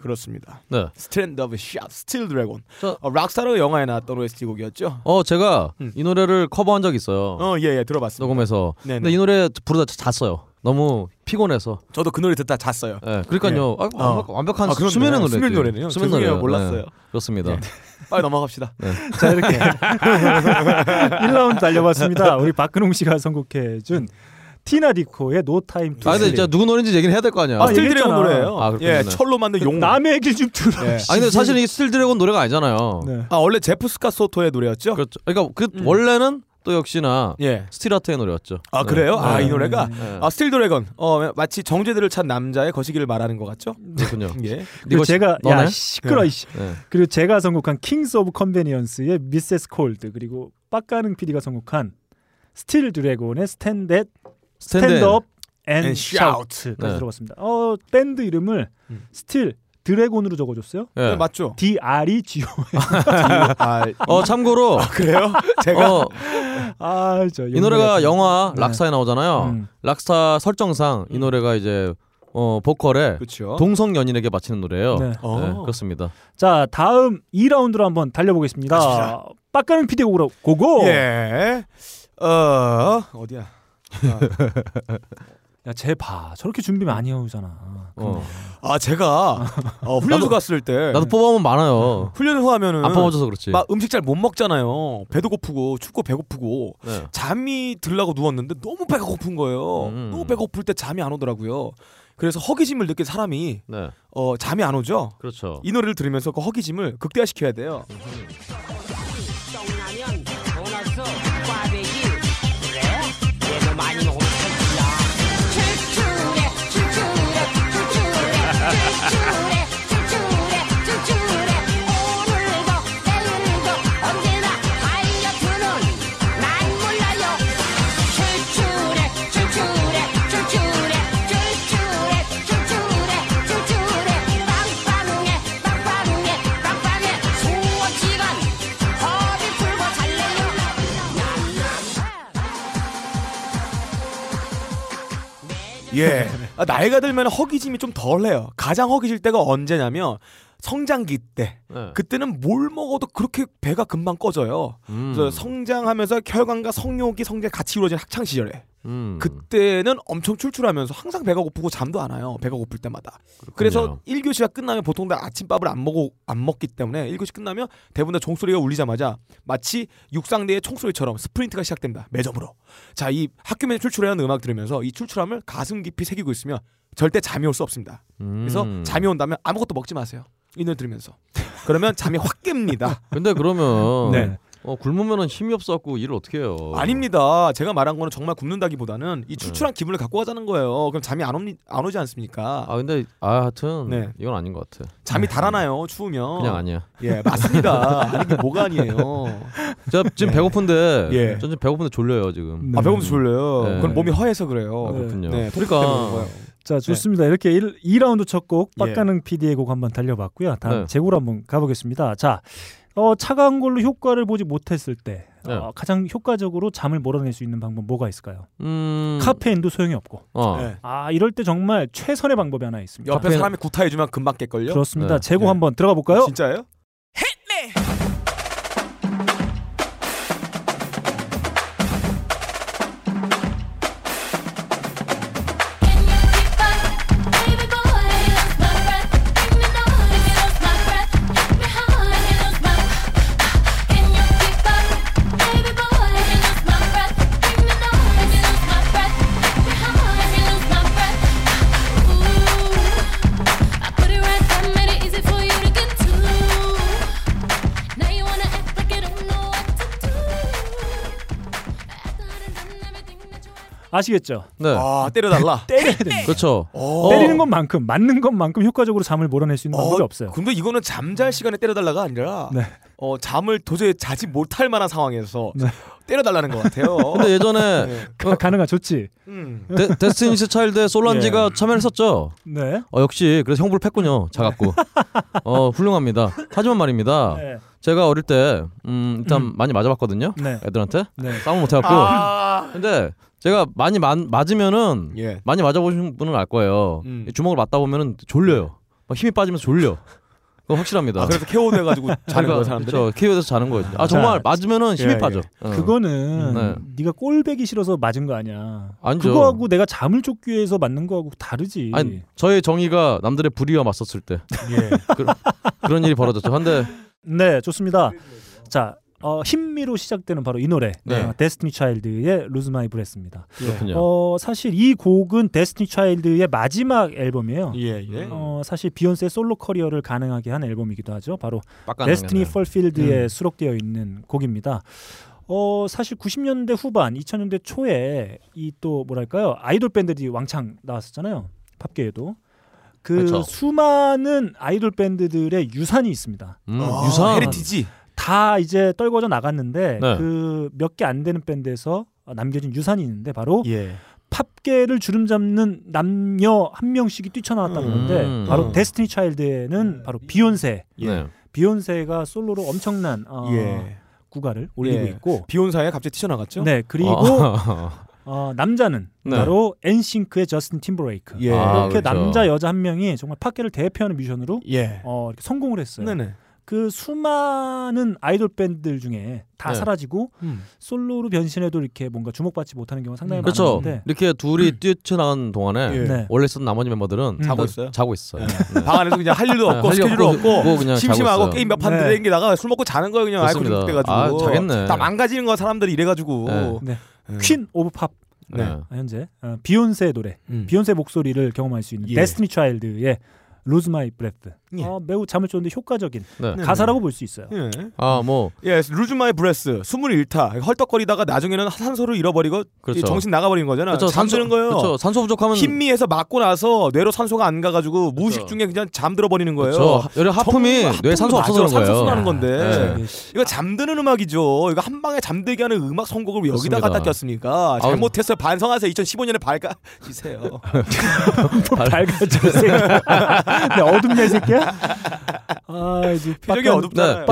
그렇습니다. 네. Stand Up and Shout Steel Dragon. 저- 어, Rock Star 영화에 나왔던 OST 곡이었죠? 어, 제가 음. 이 노래를 커버한 적 있어요. 어, 예, 예, 들어봤습니다. 녹음해서. 네네. 근데 이 노래 부르다 자- 잤어요. 너무 피곤해서. 저도 그 노래 듣다 잤어요. 예. 그러니까요. 아, 어. 완벽, 완벽한 아. 수면의 노래. 수면 노래네요. 수면. 노래요. 몰랐어요. 네. 그렇습니다. 예. 빨리 넘어갑시다. 자 이렇게 1라운드 달려봤습니다. 우리 박근홍 씨가 선곡해준 티나 디코의 No Time to 아, 근데. 진짜 누구 노래인지 얘기는 해야 될 거 아니야. 아, 아, Steel. Dragon 노래예요. 아, 그렇군요. 예, 네. 철로 만든 용. 남의 얘기 좀 들어. 예. 아니 근데 사실은 이 Steel Dragon 노래가 아니잖아요. 네. 아, 원래 제프 스콧 소토의 노래였죠? 그렇죠. 그러니까 그 음. 원래는 또 역시나 예. Steelheart의 노래였죠. 아, 네. 그래요? 아, 네. 이 노래가 네. 아, Steel Dragon. 어, 마치 정조대를 찬 남자의 거시기를 말하는 것 같죠? 그렇군요. 예. 그리고 이거 제가 너네? 야 시끄러 이씨. 네. 그리고 제가 선곡한 Kings of Convenience의 Mrs. Cold 그리고 빡가능 PD가 선곡한 스틸 드래곤의 스탠드 스탠드업 앤 And shout. 샤우트까지 네. 들어봤습니다. 어 밴드 이름을 음. 스틸 드래곤으로 적어줬어요. 예. 네, 맞죠? D R E G O. 아, 어 참고로 그래요? 제가 어, 아저 이 노래가 영화 네. 락스타에 나오잖아요. 음. 락스타 설정상 이 노래가 이제 어 보컬에 그렇죠. 동성 연인에게 바치는 노래예요. 네. 네, 어. 그렇습니다. 자 다음 2라운드로 한번 달려보겠습니다. 빡가능 PD 곡으로 고고. 예. 어, 어디야? 아. 야, 쟤 봐. 저렇게 준비 많이 해오잖아. 어. 아 제가 어, 훈련소 나도- 갔을 때 나도 뽑아보면 많아요. 훈련소 하면은 안 뽑아줘서 그렇지. 막 음식 잘 못 먹잖아요. 배도 고프고 춥고 배고프고 네. 잠이 들라고 누웠는데 너무 배가 고픈 거예요. 음. 너무 배가 고플 때 잠이 안 오더라고요. 그래서 허기짐을 느낀 사람이 네. 어, 잠이 안 오죠. 그렇죠. 이 노래를 들으면서 그 허기짐을 극대화시켜야 돼요. 예. 아, 나이가 들면 허기짐이 좀 덜해요. 가장 허기질 때가 언제냐면 성장기 때. 네. 그때는 뭘 먹어도 그렇게 배가 금방 꺼져요. 음. 그래서 성장하면서 혈관과 성욕이 성장 같이 이루어진 학창 시절에 음. 그때는 엄청 출출하면서 항상 배가 고프고 잠도 안 와요. 배가 고플 때마다. 그래서 1교시가 끝나면 보통 다 아침밥을 안 먹어 안 먹기 때문에 1교시 끝나면 대부분 다 종소리가 울리자마자 마치 육상대의 총소리처럼 스프린트가 시작됩니다. 매점으로. 자, 이 학교면에 출출해하는 음악 들으면서 이 출출함을 가슴 깊이 새기고 있으면 절대 잠이 올 수 없습니다. 그래서 음. 잠이 온다면 아무것도 먹지 마세요. 이 노래 들으면서. 그러면 잠이 확 깹니다. 근데 그러면 네. 어, 굶으면은 힘이 없어갖고 일을 어떻게 해요? 아닙니다. 제가 말한 거는 정말 굶는다기보다는 이 출출한 기분을 갖고 가자는 거예요. 그럼 잠이 안, 옵니, 안 오지 않습니까? 아 근데 아 하여튼 네. 이건 아닌 것 같아. 잠이 달아나요. 추우면. 그냥 아니야. 예, 맞습니다. 아니 게 뭐가 아니에요. 제가 지금 네. 배고픈데 예. 전 지금 배고픈데 졸려요 지금. 아 배고프서 졸려요. 네. 그건 몸이 허해서 그래요. 아, 그렇군요. 네, 그러니까. 자 좋습니다. 이렇게 1, 2라운드 첫곡 예. 빡가능 PD의 곡 한번 달려봤고요. 다음 네. 제고로 한번 가보겠습니다. 자 어, 차가운 걸로 효과를 보지 못했을 때 네. 어, 가장 효과적으로 잠을 몰아낼 수 있는 방법 뭐가 있을까요? 음. 카페인도 소용이 없고. 어. 네. 아 이럴 때 정말 최선의 방법이 하나 있습니다. 옆에 사람이 구타해주면 금방 깰걸요? 그렇습니다. 네. 제고 네. 한번 들어가 볼까요? 진짜예요? 아시겠죠? 네. 아 때려달라. 때려야 됩니다. 그렇죠. 어. 때리는 것만큼 맞는 것만큼 효과적으로 잠을 몰아낼 수 있는 방법이 어, 없어요. 근데 이거는 잠잘 시간에 때려달라가 아니라 네. 어, 잠을 도저히 자지 못할 만한 상황에서 네. 때려달라는 것 같아요. 근데 예전에 네. 가, 가능하 좋지. 음. 데, 데스티니스 차일드의 솔란지가 예. 참여했었죠. 네. 어, 역시 그래서 형부를 팼군요. 작았고. 어 훌륭합니다. 하지만 말입니다. 네. 제가 어릴 때 음, 일단 음. 많이 맞아봤거든요. 네. 애들한테 네. 싸움 못해갖고. 아. 근데 제가 많이 마, 맞으면은 예. 많이 맞아보신 분은 알 거예요. 음. 주먹을 맞다 보면은 졸려요. 막 힘이 빠지면서 졸려. 그거 확실합니다. 아, 그래서 케어 돼가지고 자는 거예요 사람들이. 그렇죠. 케어돼서 자는 거예요. 아 정말 자, 맞으면은 힘이 예, 빠져. 예. 어. 그거는 네. 네가 꼴배기 싫어서 맞은 거 아니야. 아니죠. 그거하고 내가 잠을 쫓기 위해서 맞는 거하고 다르지. 아니 저의 정의가 남들의 불의와 맞섰을 때 예. 그, 그런 일이 벌어졌죠. 근데 네, 좋습니다. 자, 어, Hit me로 시작되는 바로 이 노래, 네. 어, 데스티니 차일드의 Lose My Breath입니다. 그렇군요. 어, 사실 이 곡은 데스티니 차일드의 마지막 앨범이에요. 예, 예. 어, 사실 비욘세의 솔로 커리어를 가능하게 한 앨범이기도 하죠. 바로. Destiny Fulfilled에 음. 수록되어 있는 곡입니다. 어, 사실 90년대 후반, 2000년대 초에 이 또 뭐랄까요? 아이돌 밴드들이 왕창 나왔었잖아요. 팝계에도. 그 그렇죠. 수많은 아이돌 밴드들의 유산이 있습니다. 음, 아, 유산 heritage. 다 이제 떨궈져 나갔는데 네. 그몇 개 안 되는 밴드에서 남겨진 유산이 있는데 바로 예. 팝계를 주름 잡는 남녀 한 명씩이 뛰쳐나왔다 그러는데 음. 바로 음. 데스티니 차일드에는 바로 비욘세 예. 네. 비욘세가 솔로로 엄청난 어, 예. 주가를 올리고 예. 있고 비욘세 갑자기 튀어나갔죠? 네 그리고 어. 어, 남자는 네. 바로 엔싱크의 저스틴 팀버레이크 예. 아, 이렇게 그렇죠. 남자 여자 한 명이 정말 팝계를 대표하는 뮤지션으로 예. 어, 이렇게 성공을 했어요. 네네. 그 수많은 아이돌 밴드들 중에 다 네. 사라지고 음. 솔로로 변신해도 이렇게 뭔가 주목받지 못하는 경우가 상당히 그렇죠. 많았는데 이렇게 둘이 뛰쳐나간 동안에 예. 네. 원래 있었던 나머지 멤버들은 음. 자고 다 있어요? 자고 있어요. 네. 방 안에서 그냥 할 일도 네, 없고 할일 스케줄도 없고 뭐 그냥 심심하고. 게임 몇판 네. 들이다가 술 먹고 자는 거예요 그냥 아이콘 그렇습니다. 돼가지고 아, 자겠네. 다 망가지는 거 사람들이 이래 가지고 네. 네. 음. Queen of Pop 네. 네. 현재 어, 비욘세 노래 음. 비욘세 목소리를 경험할 수 있는 예. 데스티니 차일드의 Lose My Breath 예. 어, 매우 잠을 쫓는데 효과적인 네. 네. 가사라고 볼 수 있어요. 예. 아, 뭐 예, Lose My Breath 21타 헐떡거리다가 나중에는 산소를 잃어버리고 그렇죠. 이 정신 나가버리는 거잖아. 그렇죠. 잠드는 거예요. 그렇죠. 산소 부족하면 hit me에서 맞고 나서 뇌로 산소가 안 가가지고 무의식 그렇죠. 중에 그냥 잠들어 버리는 거예요. 그렇죠. 여기 하품이 뇌에 산소 없어서. 산소 거예요. 나는 건데 네. 이거 잠드는 음악이죠. 이거 한 방에 잠들게 하는 음악 선곡을 왜 여기다. 갖다 꼈습니까? 잘못했어요. 반성하세요. 2015년에 밝아지세요. 밝아졌어요. 네, 어둠 내 새끼야. 아, 이제 표정이 빡가- 어둡잖아요. 네, 네.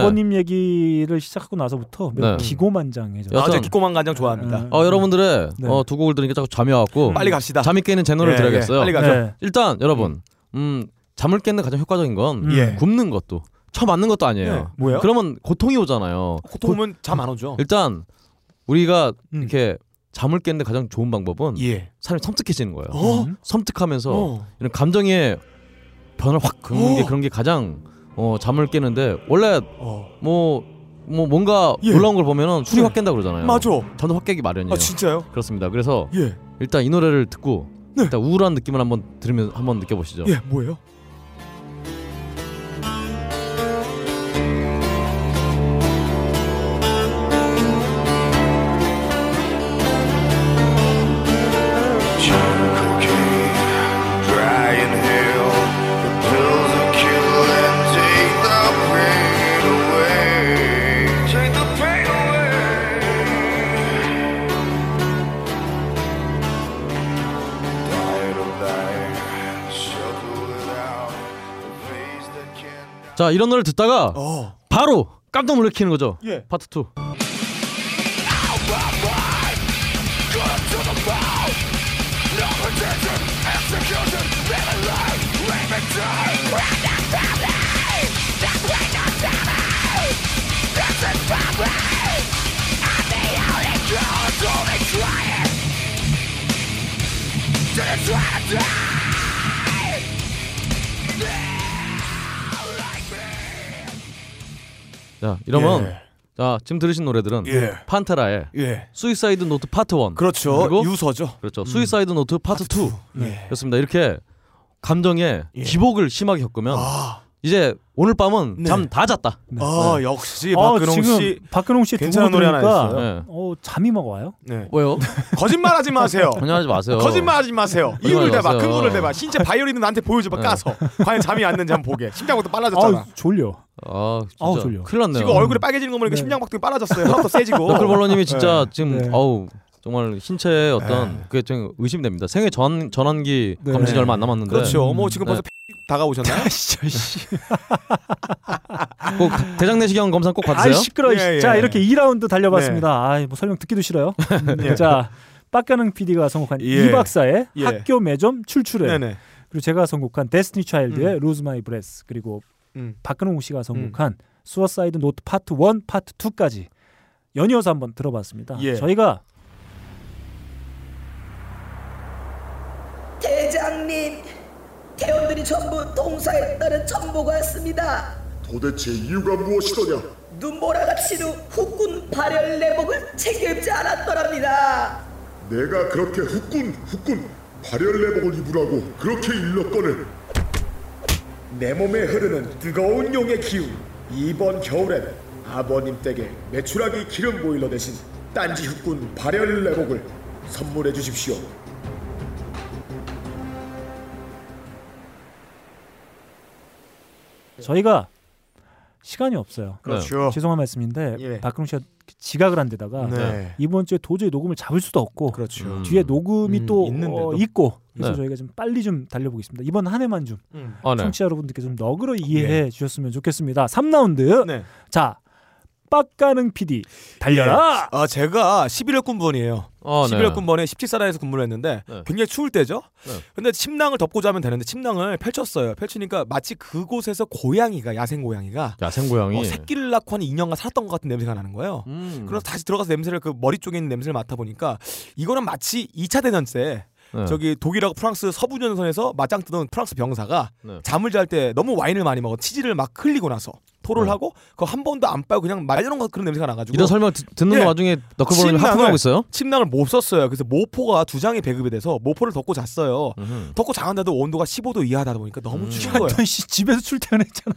아버님 얘기를 시작하고 나서부터 네. 기고만장해져. 여- 아, 저 간장 좋아합니다. 음. 어, 여러분들의 네. 어, 두 곡을 들으니까 자꾸 잠이 와갖고 빨리 갑시다. 잠이 깨는 제노를 예, 들어야겠어요. 예, 빨리 가죠. 네. 일단 여러분, 음, 잠을 깨는 가장 효과적인 건 음. 예. 굽는 것도 쳐 맞는 것도 아니에요. 예, 뭐예요? 그러면 고통이 오잖아요. 고통 오면 잠안 오죠. 일단 우리가 음. 이렇게 잠을 깨는데 가장 좋은 방법은 예. 사람이 섬뜩해지는 거예요. 어? 섬뜩하면서 어. 이런 감정의 변을 확 그는 게 어. 그런 게 가장 어, 잠을 깨는데 원래 어. 뭐, 뭐 뭔가 예. 놀라운 걸 보면은 술이 예. 확 깬다 그러잖아요. 맞아. 저도 확 깨기 마련이에요. 아 진짜요? 그렇습니다. 그래서 예. 일단 이 노래를 듣고 네. 일단 우울한 느낌을 한번 들으면 한번 느껴보시죠. 예. 뭐예요? 자 이런 노래를 듣다가 어. 바로 깜짝 놀래키는 거죠. 예. 파트 2. 자 이러면 예. 자 지금 들으신 노래들은 예. 판테라의 예. Suicide Note Part 1 그렇죠. 그리고 유서죠. 그렇죠. Suicide Note Part 2 예. 그렇습니다. 이렇게 감정에 예. 기복을 심하게 겪으면 아. 이제 오늘 밤은 네. 잠다 잤다. 아 역시 어, 박근홍 지금 씨 박근홍 씨의 괜찮은 노래 하나 있어요. 네. 어, 잠이 막 와요. 네. 왜요? 거짓말하지 마세요. 전혀 하지 마세요. 거짓말하지 마세요. 이유를 거짓말하지 대봐. 근거를 대봐. 신체 바이오리듬을 나한테 보여줘봐. 네. 까서. 과연 잠이 왔는지 한번 보게. 심장부터 빨라졌잖아. 아, 졸려. 아 진짜 아우, 졸려. 큰일 났네요. 지금 얼굴에 빨개지는 거 보니까 네. 심장박동이 빨라졌어요. 하나도 세지고. 너클볼러님이 진짜 네. 지금 네. 어우 정말 신체의 어떤 네. 그게 좀 의심됩니다. 생애 전 전환기 네. 검진이 얼마 안 남았는데 그렇죠. 뭐 지금 네. 벌써 다가오셨나요? 진짜 씨. 꼭 대장 내시경 검사 꼭 받으세요. 아이 시끄러. 예, 예. 자 이렇게 2라운드 달려봤습니다. 아이 뭐 설명 듣기도 싫어요. 예. 자 빡가능 PD가 선곡한 예. 이 박사의 예. 학교 매점 출출해. 네네. 그리고 제가 선곡한 데스티니 차일드의 Lose My Breath 그리고 음. 박근홍 씨가 선곡한 Suicide Note Part 1, 파트 2까지 연이어서 한번 들어봤습니다. 예. 저희가 대장님, 대원들이 전부 동사했다는 정보가 왔습니다. 도대체 이유가 무엇이더냐? 눈보라가 치루 후군 발열 내복을 책임지 않았더랍니다. 내가 그렇게 후끈 후끈 발열 내복을 입으라고 그렇게 일렀거늘 내 몸에 흐르는 뜨거운 용의 기운 이번 겨울엔 아버님 댁에 메추라기 기름 보일러 대신 딴지 후끈 발열 내복을 선물해 주십시오. 저희가 시간이 없어요. 그렇죠. 죄송한 말씀인데 예. 박근홍 씨가 지각을 한 데다가 네. 이번 주에 도저히 녹음을 잡을 수도 없고 그렇죠. 음. 뒤에 녹음이 음, 또 있는데도. 어, 있고 그래서 네. 저희가 좀 빨리 좀 달려보겠습니다. 이번 한 해만 좀 아, 네. 청취자 여러분들께 좀 너그러 이해해 주셨으면 좋겠습니다. 3라운드 네. 자 빡가능 PD 달려라. 아 제가 11월 군번이에요. 어, 네. 11월 군번에 17사단에서 근무를 했는데 네. 굉장히 추울 때죠. 네. 근데 침낭을 덮고 자면 되는데 침낭을 펼쳤어요. 펼치니까 마치 그곳에서 고양이가 야생 고양이가 야생 고양이. 어, 새끼를 낳고 한 2년간 살았던 것 같은 냄새가 나는 거예요. 음. 그래서 다시 들어가서 냄새를 그 머리 쪽에 있는 냄새를 맡아 보니까 이거는 마치 2차 대전 때 네. 저기 독일하고 프랑스 서부 전선에서 맞짱 뜨던 프랑스 병사가 네. 잠을 잘 때 너무 와인을 많이 먹어 치즈를 막 흘리고 나서 토를 네. 하고 그거 한 번도 안 빠고 그냥 말려놓은 것 그런 냄새가 나가지고 이런 설명 듣, 듣는 예. 와중에 너클볼러님 침낭을- 하품하고 있어요? 침낭을 못 썼어요. 그래서 모포가 두 장이 배급이 돼서 모포를 덮고 잤어요. 음흠. 덮고 자는데도 온도가 15도 이하다 보니까 너무 음. 추운 거예요. 너 씨, 집에서 출퇴근했잖아.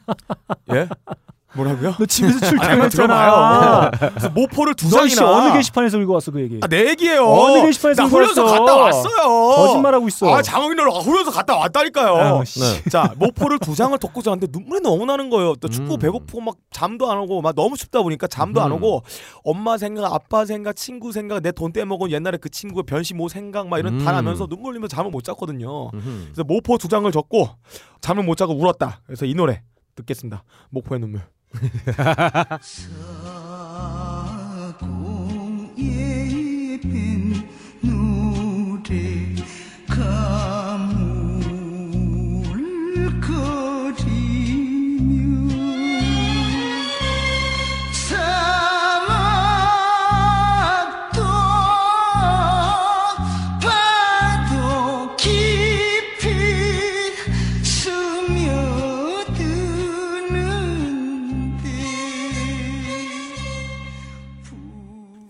예? 뭐라고요? 너 집에서 출퇴근했잖아. 그래서 모포를 두 장이나 어느 게시판에서 읽어 왔어 그 얘기? 아, 내 얘기예요. 어느 게시판에서 나 읽어 훈련소 왔어? 갔다 왔어요. 거짓말하고 있어. 아, 장학인으로 훈련소 갔다 왔다니까요. 아유, 씨. 네. 자, 모포를 두 장을 덮고 자는데 눈물이 너무 나는 거예요. 또 춥고 음. 배고프고 막 잠도 안 오고 막 너무 춥다 보니까 잠도 안 음. 오고 엄마 생각, 아빠 생각, 친구 생각, 내 돈 떼먹은 옛날에 그 친구의 변시 모 생각 막 이런 다 음. 나면서 눈물 흘리면서 잠을 못 잤거든요. 음흠. 그래서 모포 두 장을 접고 잠을 못 자고 울었다. 그래서 이 노래 듣겠습니다. 모포의 눈물. 예쁜 노래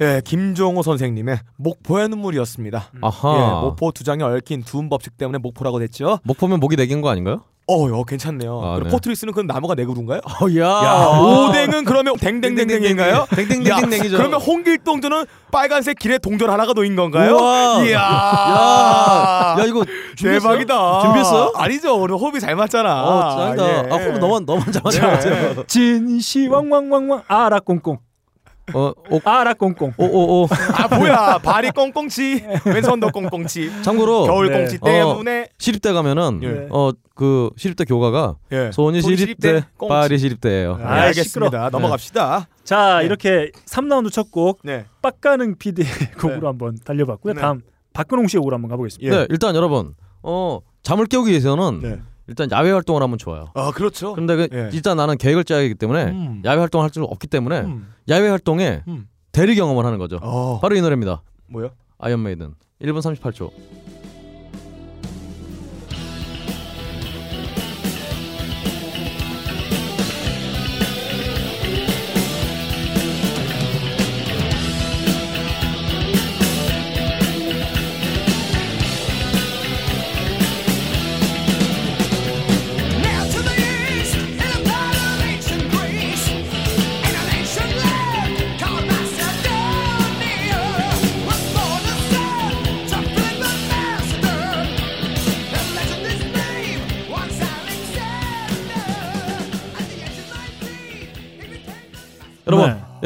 예, 김종호 선생님의 목포의 눈물이었습니다. 아하. 예, 목포 두 장에 얽힌 두음 법칙 때문에 목포라고 됐죠. 목포면 목이 네 개인 거 아닌가요? 어, 어 괜찮네요. 아, 그럼 네. 포트리스는 그럼 나무가 네 그루인가요? 어, 야. 야, 오뎅은 그러면 댕댕댕댕인가요? 댕댕댕댕댕이죠. 야, 그러면 홍길동전은 빨간색 길에 동전 하나가 놓인 건가요? 우와. 이야. 야, 야 이거 준비했어요? 대박이다. 준비했어요? 아니죠. 오늘 호흡이 잘 맞잖아. 어, 짱이다. 예. 아, 호흡 너무 너무 잘 맞아요. 진시 왕왕왕왕 아라 꽁꽁. 어, 오, 아라 꽁꽁. 오, 오, 오. 아 뭐야 발이 꽁꽁치 왼손도 꽁꽁치 참고로 겨울 네. 꽁치 어, 때문에 시립대 가면은 예. 어그 시립대 교가가 예. 손이 손이 시립대. 발이 시립대예요. 네, 아, 알겠습니다. 시끄러. 넘어갑시다. 자 네. 이렇게 3라운드 첫곡 네. 빡가능 PD의 곡으로 한번 달려봤고요. 네. 다음 박근홍 씨의 곡으로 한번 가보겠습니다. 네, 일단 여러분 어 잠을 깨우기 위해서는 네. 일단 야외 활동을 하면 좋아요. 아 그렇죠. 그런데 그 예. 일단 나는 계획을 짜야 하기 때문에 음. 야외 활동을 할 줄 없기 때문에 음. 야외 활동에 음. 대리 경험을 하는 거죠. 어. 바로 이 노래입니다. 뭐요? 아이언 메이든 1분 38초.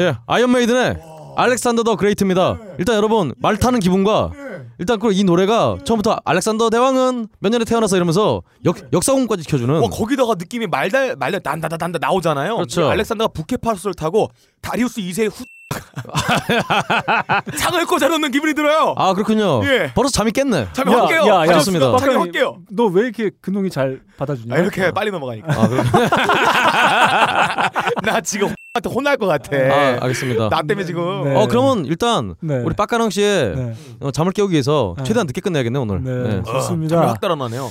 예, 아이언 메이든의 Alexander the Great입니다. 일단 여러분 말 타는 기분과 일단 그이 노래가 처음부터 알렉산더 대왕은 몇 년에 태어나서 이러면서 역 역사공까지 지켜주는 와 거기다가 느낌이 말달 말달 난다다 난다 나오잖아요. 그렇죠. 이 알렉산더가 부케파스를 타고 다리우스 2세의 후 창을 꽂아놓는 기분이 들어요. 아 그렇군요. 예. 벌써 잠이 깼네. 잠이 확 깨요. 야, 야, 좋습니다. 잠이 확 깨요. 너 왜 이렇게 근홍이 잘 받아주냐? 아, 이렇게 빨리 넘어가니까. 아? 나 지금 한테 혼날 것 같아. 아 알겠습니다. 나 때문에 지금. 네. 어 그러면 일단 네. 우리 빡가능 씨의 네. 어, 잠을 깨우기 위해서 네. 최대한 늦게 끝내야겠네 오늘. 네, 네. 좋습니다. 잠이 확 달아나네요.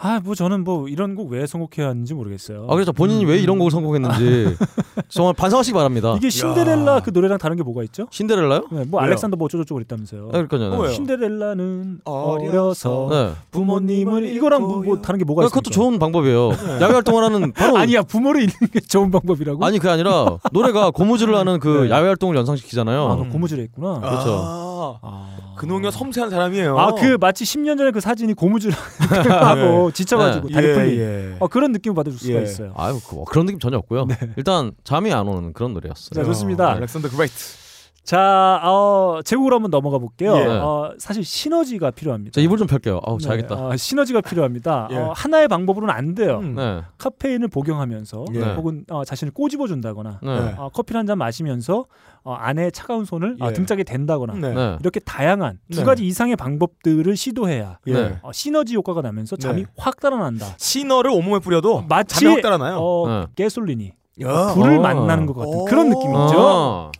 아, 뭐 저는 뭐 이런 곡 왜 선곡해야 하는지 모르겠어요. 아 그래서 본인이 왜 이런 곡을 선곡했는지 정말 반성하시기 바랍니다. 이게 신데렐라 그 노래랑 다른 게 뭐가 있죠? 신데렐라요? 네, 뭐 왜요? 알렉산더 뭐 어쩌고저쩌고 그랬다면서요. 아, 그러니까요. 네. 신데렐라는 어려서 네. 부모님을 이거랑 뭐, 뭐 다른 게 뭐가 있어요? 그것도 좋은 방법이에요. 야외 활동을 하는 바로 아니야 부모를 잃는 게 좋은 방법이라고? 아니 그게 아니라 노래가 고무줄을 하는 그 네. 야외 활동을 연상시키잖아요. 아, 너 고무줄에 있구나. 그렇죠. 아, 아. 근홍이가 섬세한 사람이에요. 아, 그 마치 10년 전에 그 사진이 고무줄 하고 지쳐가지고 네. 다리 예, 풀린. 예. 어, 그런 느낌을 받아줄 수가 예. 있어요. 아유 그, 그런 느낌 전혀 없고요. 일단 잠이 안 오는 그런 노래였어요. 자, 좋습니다. Alexander Great. 자, 어, 제 곡으로 한번 넘어가 볼게요. 예. 어, 사실 시너지가 필요합니다. 자 이불 좀 펼게요. 아우 네, 자야겠다. 어, 시너지가 필요합니다. 예. 어, 하나의 방법으로는 안 돼요. 음. 네. 카페인을 복용하면서 예. 혹은 어, 자신을 꼬집어 준다거나 네. 어, 커피를 한 잔 마시면서 어, 안에 차가운 손을 어, 예. 등짝에 댄다거나 네. 네. 이렇게 다양한 두 네. 가지 이상의 방법들을 시도해야 예. 네. 어, 시너지 효과가 나면서 잠이 네. 확 달아난다. 시너를 온몸에 뿌려도 마치 잠이 확 달아나요. 어, 네. 가솔린이 야. 불을 어. 만나는 것 같은 어. 그런 느낌이죠.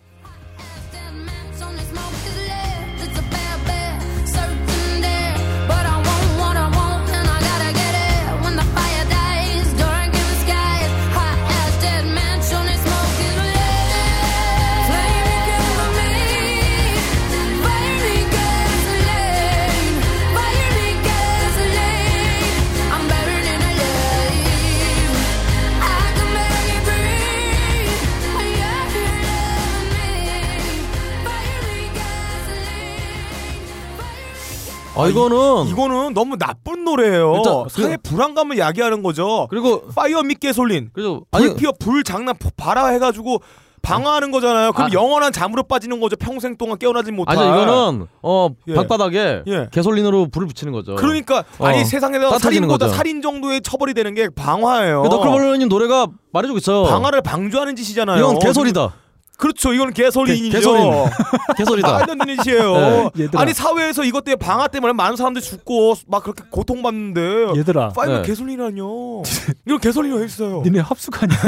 아 이거는 이거는 너무 나쁜 노래예요. 일단 그- 사회 불안감을 야기하는 거죠. 그리고 Fire Meet Gasoline. 그래서 불 아니 피워 불 장난 발화 해가지고 방어하는 거잖아요. 그럼 아. 영원한 잠으로 빠지는 거죠. 평생 동안 깨어나지 못할. 아니 이거는 어 예. 방바닥에 예. gasoline으로 불을 붙이는 거죠. 그러니까 어. 아니 세상에서 살인보다 거죠. 살인 정도의 처벌이 되는 게 방화예요. 너클볼러님 노래가 말해주고 있어요. 방화를 방조하는 짓이잖아요. 이건 개소리다. 그렇죠. 이건 개소리이죠. 개- 개소리는. 개소리다. 말도 안 짓이에요. 네. 아니 사회에서 이것 때문에 방화 때문에 많은 사람들이 죽고 막 그렇게 고통받는데 얘들아, 파이브 네. 개소리라뇨. 이건 개소리로 했어요. 니네 합숙 하냐?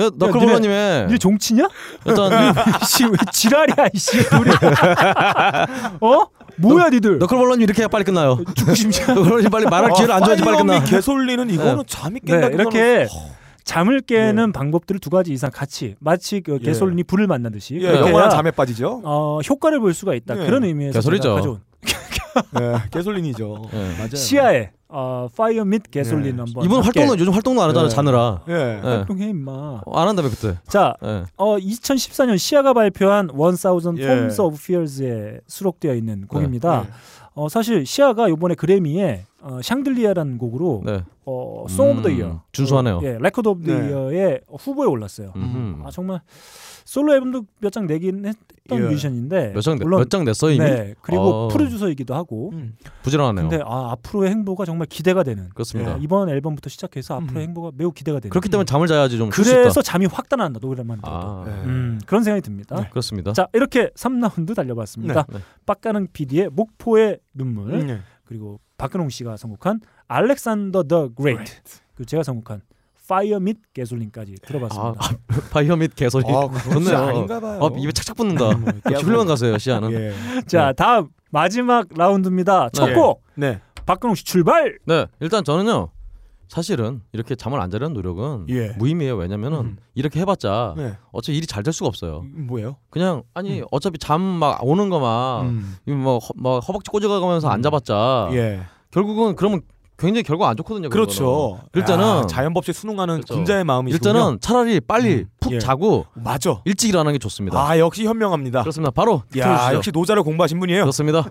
야, 너클볼러님의 니네 종치냐? 일단 씨, 왜 지랄이야, 이씨. 우리. 어? 뭐야, 니들? 너클볼러님 이렇게 빨리 끝나요. 죽고 싶냐? 너클볼러님 빨리 말할 기회를 안 줘야지 빨리 끝나. 개솔리는 이거는 네. 잠이 네, 깬다. 이렇게 잠을 깨는 방법들을 두 가지 이상 같이 마치 그 예. gasoline이 불을 만나듯이 예, 영원한 잠에 빠지죠. 어, 효과를 볼 수가 있다. 예. 그런 의미에서. 제가 가져온 예, gasoline이죠. 예. 맞아요. 시아의 어, Fire Meet Gasoline 예. 한번 함께 활동은 요즘 활동도 안 하잖아 예. 자느라. 예. 예. 활동해 임마. 어, 안 한다며 그때. 자, 예. 어 2014년 시아가 발표한 1000 예. Forms of Fear에 수록되어 있는 곡입니다. 네. 어 사실 시아가 이번에 그래미에 어, Chandelier라는 곡으로 네. 어 Song of the 음, Year, 준수하네요. 예, Record of the 네. Year에 후보에 올랐어요. 음흠. 아 정말 솔로 앨범도 몇 장 내긴 했던 예. 뮤지션인데 몇장 냈어 이미. 네 그리고 어. 프로듀서이기도 하고 음. 부지런하네요. 근데 아 앞으로의 행보가 정말 기대가 되는 그렇습니다. 예, 이번 앨범부터 시작해서 앞으로의 행보가 매우 기대가 되는 그렇기 때문에 잠을 자야지 좀. 그래서 있다. 잠이 확 달아난다 노래만 들어도 아, 네. 음, 그런 생각이 듭니다. 그렇습니다. 자 이렇게 3라운드 달려봤습니다. 네. 빡가는 PD의 목포의 눈물 음, 예. 그리고 박근홍 씨가 선곡한 Alexander the Great 그리고 제가 선곡한 Fire Meet Gasoline까지 들어봤습니다. 아, Fire Meet 개소리. 아, 좋네요. 진짜 아닌가 봐요. 어, 입에 착착 붙는다. 역시 훌륭한 가수예요 시아는. 예. 자 다음 마지막 라운드입니다. 첫 네. 곡 네. 박근홍 씨 출발. 네, 일단 저는요. 사실은 이렇게 잠을 안 자려는 노력은 예. 무의미해요. 왜냐면은 음. 이렇게 해봤자 네. 어차피 일이 잘 될 수가 없어요. 음, 뭐예요? 그냥 아니 어차피 잠 막 오는 거막 음. 뭐, 허, 막 허벅지 꼬집어가면서 안 자봤자 예. 결국은 그러면 굉장히 결과 안 좋거든요. 그렇죠. 일단은 야, 자연법칙 순응하는 그렇죠. 군자의 마음이 일단은 차라리 빨리 음, 푹 예. 자고 맞아. 일찍 일어나는 게 좋습니다. 아 역시 현명합니다. 그렇습니다. 바로 야. 역시 노자를 공부하신 분이에요. 그렇습니다.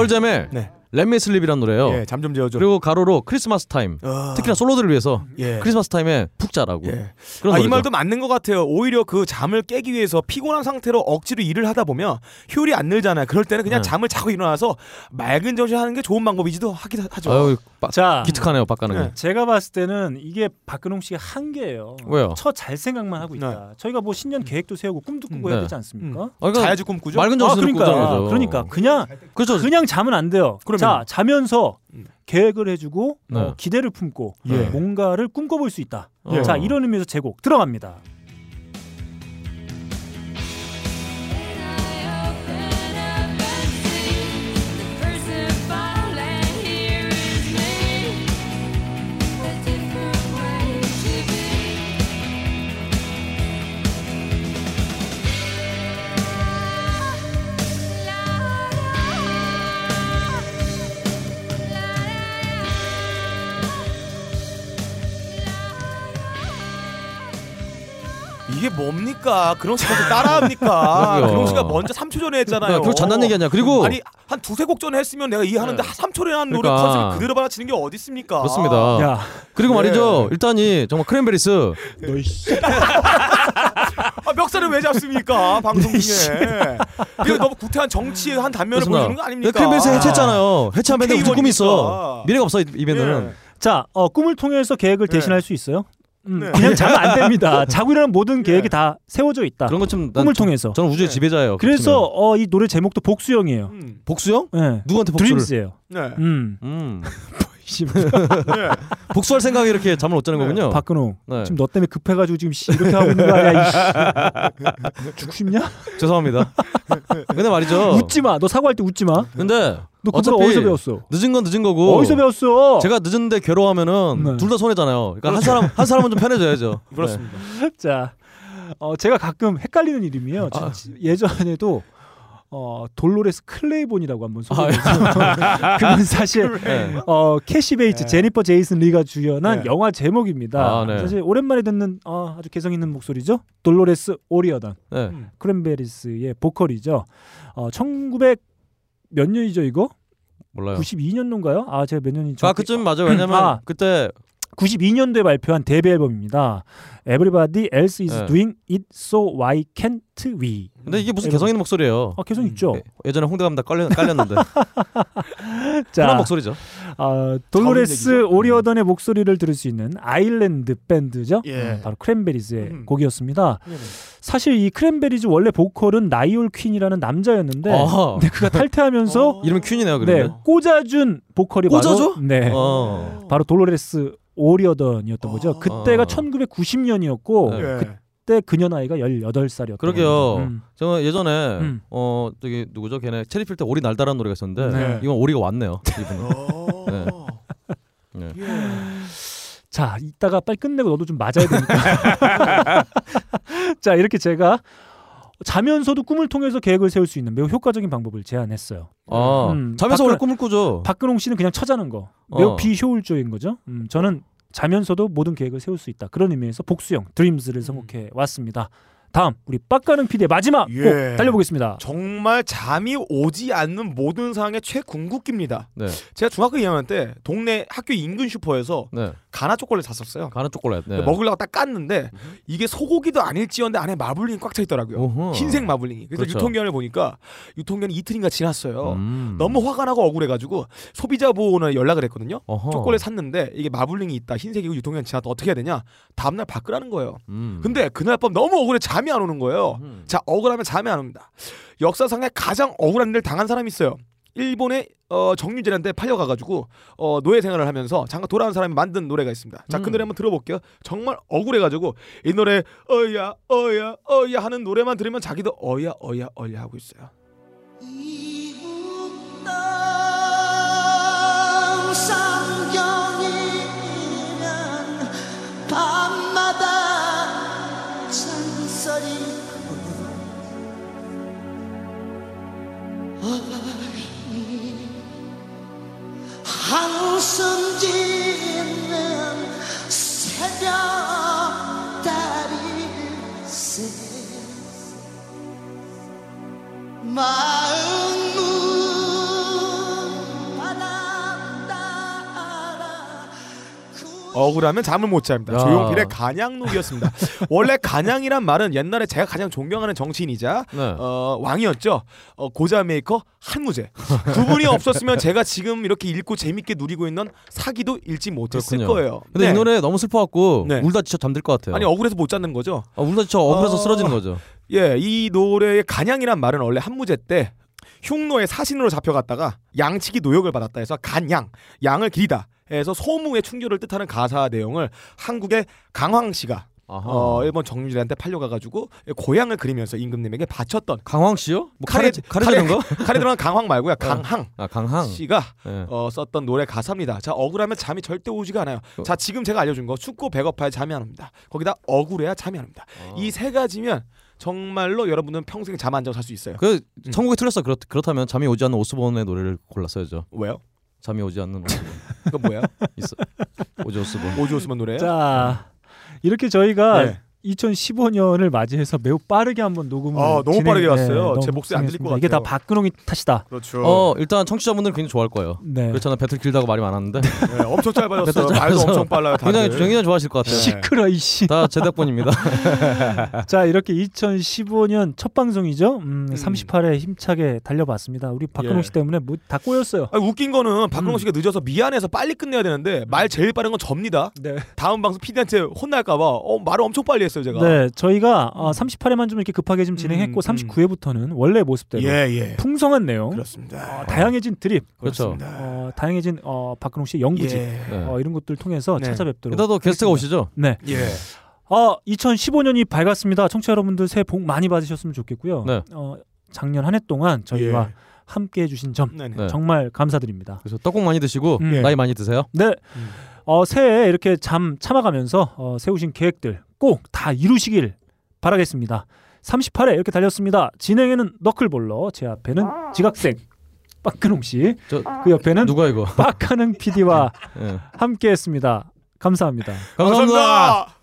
펄잼의 네. Let Me Sleep이라는 노래예요. 예, 잠좀 재워줘. 그리고 괄호로 Christmas Time. 아. 특히나 솔로들을 위해서 예. Christmas Time에 푹 자라고. 예. 그런 아, 이. 말도 맞는 것 같아요. 오히려 그 잠을 깨기 위해서 피곤한 상태로 억지로 일을 하다 보면 효율이 안 늘잖아요. 그럴 때는 그냥 네. 잠을 자고 일어나서 맑은 정신 하는 게 좋은 방법이지도 하긴 하죠. 아유, 빠, 자 기특하네요, 빡가는 게. 네. 제가 봤을 때는 이게 박근홍 씨의 한계예요. 왜요? 처잘 생각만 하고 있다. 저희가 뭐 신년 계획도 세우고 꿈도 꾸고 네. 해야 되지 않습니까? 아, 그러니까 자야지 꿈 꾸죠. 맑은 아, 정신으로 그러니까 거죠. 그러니까 그냥 그렇죠. 그냥 자면 안 돼요. 그러면요? 자 자면서 계획을 해주고 네. 어, 기대를 품고 예. 뭔가를 꿈꿔볼 수 있다. 예. 자 이런 의미에서 제곡 들어갑니다. 뭡니까? 근홍 씨가 따라합니까? 근홍 씨가 먼저 3초 전에 했잖아요. 그거 잔난 얘기 아니야. 그리고 아니 한 두세 곡 전에 했으면 내가 이해하는데 네. 3초에 한 노래 그러니까. 컨셉을 그대로 받아치는 게 어디 있습니까? 그렇습니다. 야, 그리고 예. 말이죠. 일단 이 정말 크랜베리스 아, 멱살을 왜 잡습니까? 방송 중에. 그 너무 구태한 정치의 한 단면을. 보여주는 거 아닙니까? 크랜베리스 해체했잖아요. 해체한 밴드 무슨 꿈이 있어. 개꿈이니까. 미래가 없어 이, 이 밴드는. 예. 자, 어, 꿈을 통해서 계획을 네. 대신할 수 있어요? 음, 네. 그냥 자면 안 됩니다. 자고 일어나는 모든 계획이 다 세워져 있다. 그런 것좀 꿈을 통해서. 저는 우주의 네. 지배자예요. 그래서 어, 이 노래 제목도 복수형이에요. 음. 복수형? 네. 누구한테 복수를? 드림스예요. 네. 음. 음. 네. 복수할 생각에 이렇게 잠을 못 자는 거군요. 박근홍. 네. 지금 너 때문에 급해가지고 지금 씨 이렇게 하고 있는 거 아니야? 이씨. 죽고 싶냐? 죄송합니다. 근데 말이죠. 웃지 마. 너 사과할 때 웃지 마. 근데 너 그거 어차피 어디서 배웠어? 늦은 건 늦은 거고. 어디서 배웠어? 제가 늦은데 괴로워하면은 네. 둘다 손해잖아요. 그러니까 한 사람 한 사람은 좀 편해져야죠. 그렇습니다. 자, 어, 제가 가끔 헷갈리는 이름이에요. 아. 진- 예전에도 어, 돌로레스 클레이본이라고 한번 아, 소개했어요. 그건 사실 네. 어, 캐시 베이츠, 네. 제니퍼 제이슨 리가 주연한 네. 영화 제목입니다. 아, 네. 사실 오랜만에 듣는 어, 아주 개성 있는 목소리죠. 돌로레스 오리어던 네. 크랜베리스의 보컬이죠. 어, 1900 몇 년이죠 이거? 몰라요. 92년도인가요? 아 제가 몇 년인지 아 그쯤 맞아. 왜냐면 아. 그때 92년도에 발표한 데뷔 앨범입니다. Everybody Else Is 네. Doing It So Why Can't We? 근데 이게 무슨 앨범. 개성 있는 목소리예요. 아 개성 있죠. 예, 예전에 홍대 감다 깔려, 깔렸는데 자, 편한 목소리죠. 어, 돌로레스. 오리어던의 목소리를 들을 수 있는 아일랜드 밴드죠. 예. 음, 바로 크랜베리즈의 음. 곡이었습니다. 네네. 사실 이 크랜베리즈 원래 보컬은 나이올 퀸이라는 남자였는데 아. 근데 그가 탈퇴하면서 어. 이름이 퀸이네요. 네, 그런데. 꽂아준 보컬이 꽂아줘? 바로 네. 어. 바로 돌로레스 오리어던이었던 거죠. 그때가 어. 1990년이었고 예. 그때 그녀 나이가 18살이었던 그러게요. 음. 제가 예전에 음. 어 저기 누구죠? 걔네 체리 필 때 오리 날다라는 노래가 있었는데 네. 이건 오리가 왔네요. 이분은. 어. 네. 네. 예. 자, 이따가 빨리 끝내고 너도 좀 맞아야 되니까. 자, 이렇게 제가 자면서도 꿈을 통해서 계획을 세울 수 있는 매우 효과적인 방법을 제안했어요. 아 음, 잠에서 박근- 원래 꿈을 꾸죠. 박근홍 씨는 그냥 처자는 거. 매우 어. 비효율적인 거죠. 음, 저는 자면서도 모든 계획을 세울 수 있다. 그런 의미에서 복수형 드림즈를 선곡해 왔습니다. 다음 우리 빡가능 PD의 마지막 예. 곡 달려보겠습니다. 정말 잠이 오지 않는 모든 상황의 최궁극기입니다. 네. 제가 중학교 2학년 때 동네 학교 인근 슈퍼에서 네. 가나 초콜릿 샀었어요. 가는 초콜릿. 네. 먹으려고 딱 깠는데 이게 소고기도 아닐지언데 안에 마블링이 꽉 차 있더라고요. 오호. 흰색 마블링이. 그래서 그렇죠. 유통기한을 보니까 유통기한이 이틀인가 지났어요. 음. 너무 화가 나고 억울해가지고 소비자 보호원에 연락을 했거든요. 어허. 초콜릿 샀는데 이게 마블링이 있다 흰색이고 유통기한 지났다 어떻게 해야 되냐 다음날 바꾸라는 거예요 음. 근데 그날 밤 너무 억울해 잠이 안 오는 거예요 음. 자 억울하면 잠이 안 옵니다 역사상에 가장 억울한 일을 당한 사람이 있어요 일본의 어, 정유재한테 팔려가가지고 어, 노예 생활을 하면서 잠깐 돌아온 사람이 만든 노래가 있습니다. 자그 음. 노래 한번 들어볼게요. 정말 억울해가지고 이 노래 어야 어야 어야 하는 노래만 들으면 자기도 어야 어야 어야 하고 있어요 상경이 억울하면 잠을 못 잡니다. 야. 조용필의 간양록이었습니다. 원래 간양이란 말은 옛날에 제가 가장 존경하는 정치인이자 네. 어, 왕이었죠. 어, 고자 메이커 한무제. 그분이 없었으면 제가 지금 이렇게 읽고 재밌게 누리고 있는 사기도 읽지 못했을 그렇군요. 거예요. 근데 네. 이 노래 너무 슬퍼갖고 네. 울다 지쳐 잠들 것 같아요. 아니 억울해서 못 자는 거죠. 아, 울다 지쳐 억울해서 어. 쓰러지는 거죠. 예, 이 노래의 간양이란 말은 원래 한무제 때 흉노의 사신으로 잡혀갔다가 양치기 노역을 받았다 해서 간양, 양을 기리다 해서 소무의 충절을 뜻하는 가사 내용을 한국의 강항 씨가 아하. 어, 일본 정유재란 때 팔려가가지고 고향을 그리면서 임금님에게 바쳤던 강황 씨요? 뭐 카레 카레 카레 거? 카레 들어간 강황 말고요 강항 아 강항. 씨가 네. 어, 썼던 노래 가사입니다. 자 억울하면 잠이 절대 오지가 않아요. 어. 자 지금 제가 알려준 거 춥고 배고파야 잠이 안 옵니다. 거기다 억울해야 잠이 안 옵니다. 어. 이세 가지면 정말로 여러분은 평생 잠 안 자고 살 수 있어요. 그 음. 천국이 틀렸어. 그렇, 그렇다면 잠이 오지 않는 오스본의 노래를 골랐어야죠. 왜요? 잠이 오지 않는 오스본. 그거 뭐야? 있어. 오지 오스만 노래요? 자, 이렇게 저희가 네. 2015년을 맞이해서 매우 빠르게 한번 녹음을 아, 너무 진행- 빠르게 왔어요. 너무 제 목소리 안 들릴 것 고생했습니다. 이게 다 같아요. 박근홍이 탓이다. 그렇죠. 어 일단 청취자분들 굉장히 좋아할 거예요. 네. 그렇잖아 배틀 길다고 말이 많았는데 네, 엄청 짧아졌어요. 배틀 말도 엄청 빨라요. 다들. 굉장히 굉장히 좋아하실 것 같아요. 시끄러 이씨. 다 제작본입니다. 자 이렇게 2015년 첫 방송이죠. 음, 38회 힘차게 달려봤습니다. 우리 박근홍 예. 씨 때문에 뭐 다 꼬였어요. 아니, 웃긴 거는 박근홍 음. 씨가 늦어서 미안해서 빨리 끝내야 되는데 말 제일 빠른 건 접니다. 네. 다음 방송 PD한테 혼날까 봐 어, 말을 엄청 빨리 했어요 제가. 네, 저희가 어, 38회만 좀 이렇게 급하게 좀 진행했고 음, 39회부터는 원래 모습대로 예, 예. 풍성한 내용, 그렇습니다. 어, 다양해진 드립, 그렇죠. 어, 다양해진 어, 박근홍 씨의 연구집 예. 네. 어, 이런 것들 통해서 네. 찾아뵙도록. 일단도 게스트가 하겠습니다. 오시죠. 네. 예. 어, 2015년이 밝았습니다. 청취자 여러분들 새해 복 많이 받으셨으면 좋겠고요. 네. 어, 작년 한 해 동안 저희와 예. 함께 해주신 점 네네. 네. 정말 감사드립니다. 그래서 떡국 많이 드시고 음. 예. 나이 많이 드세요. 네. 어, 새해 이렇게 잠 참아가면서 어, 세우신 계획들 꼭 다 이루시길 바라겠습니다. 38회 이렇게 달렸습니다. 진행에는 너클볼러, 제 앞에는 지각생 박근홍 씨, 저 그 옆에는 누가 이거? 박하능 PD와 예. 함께했습니다. 감사합니다. 감사합니다.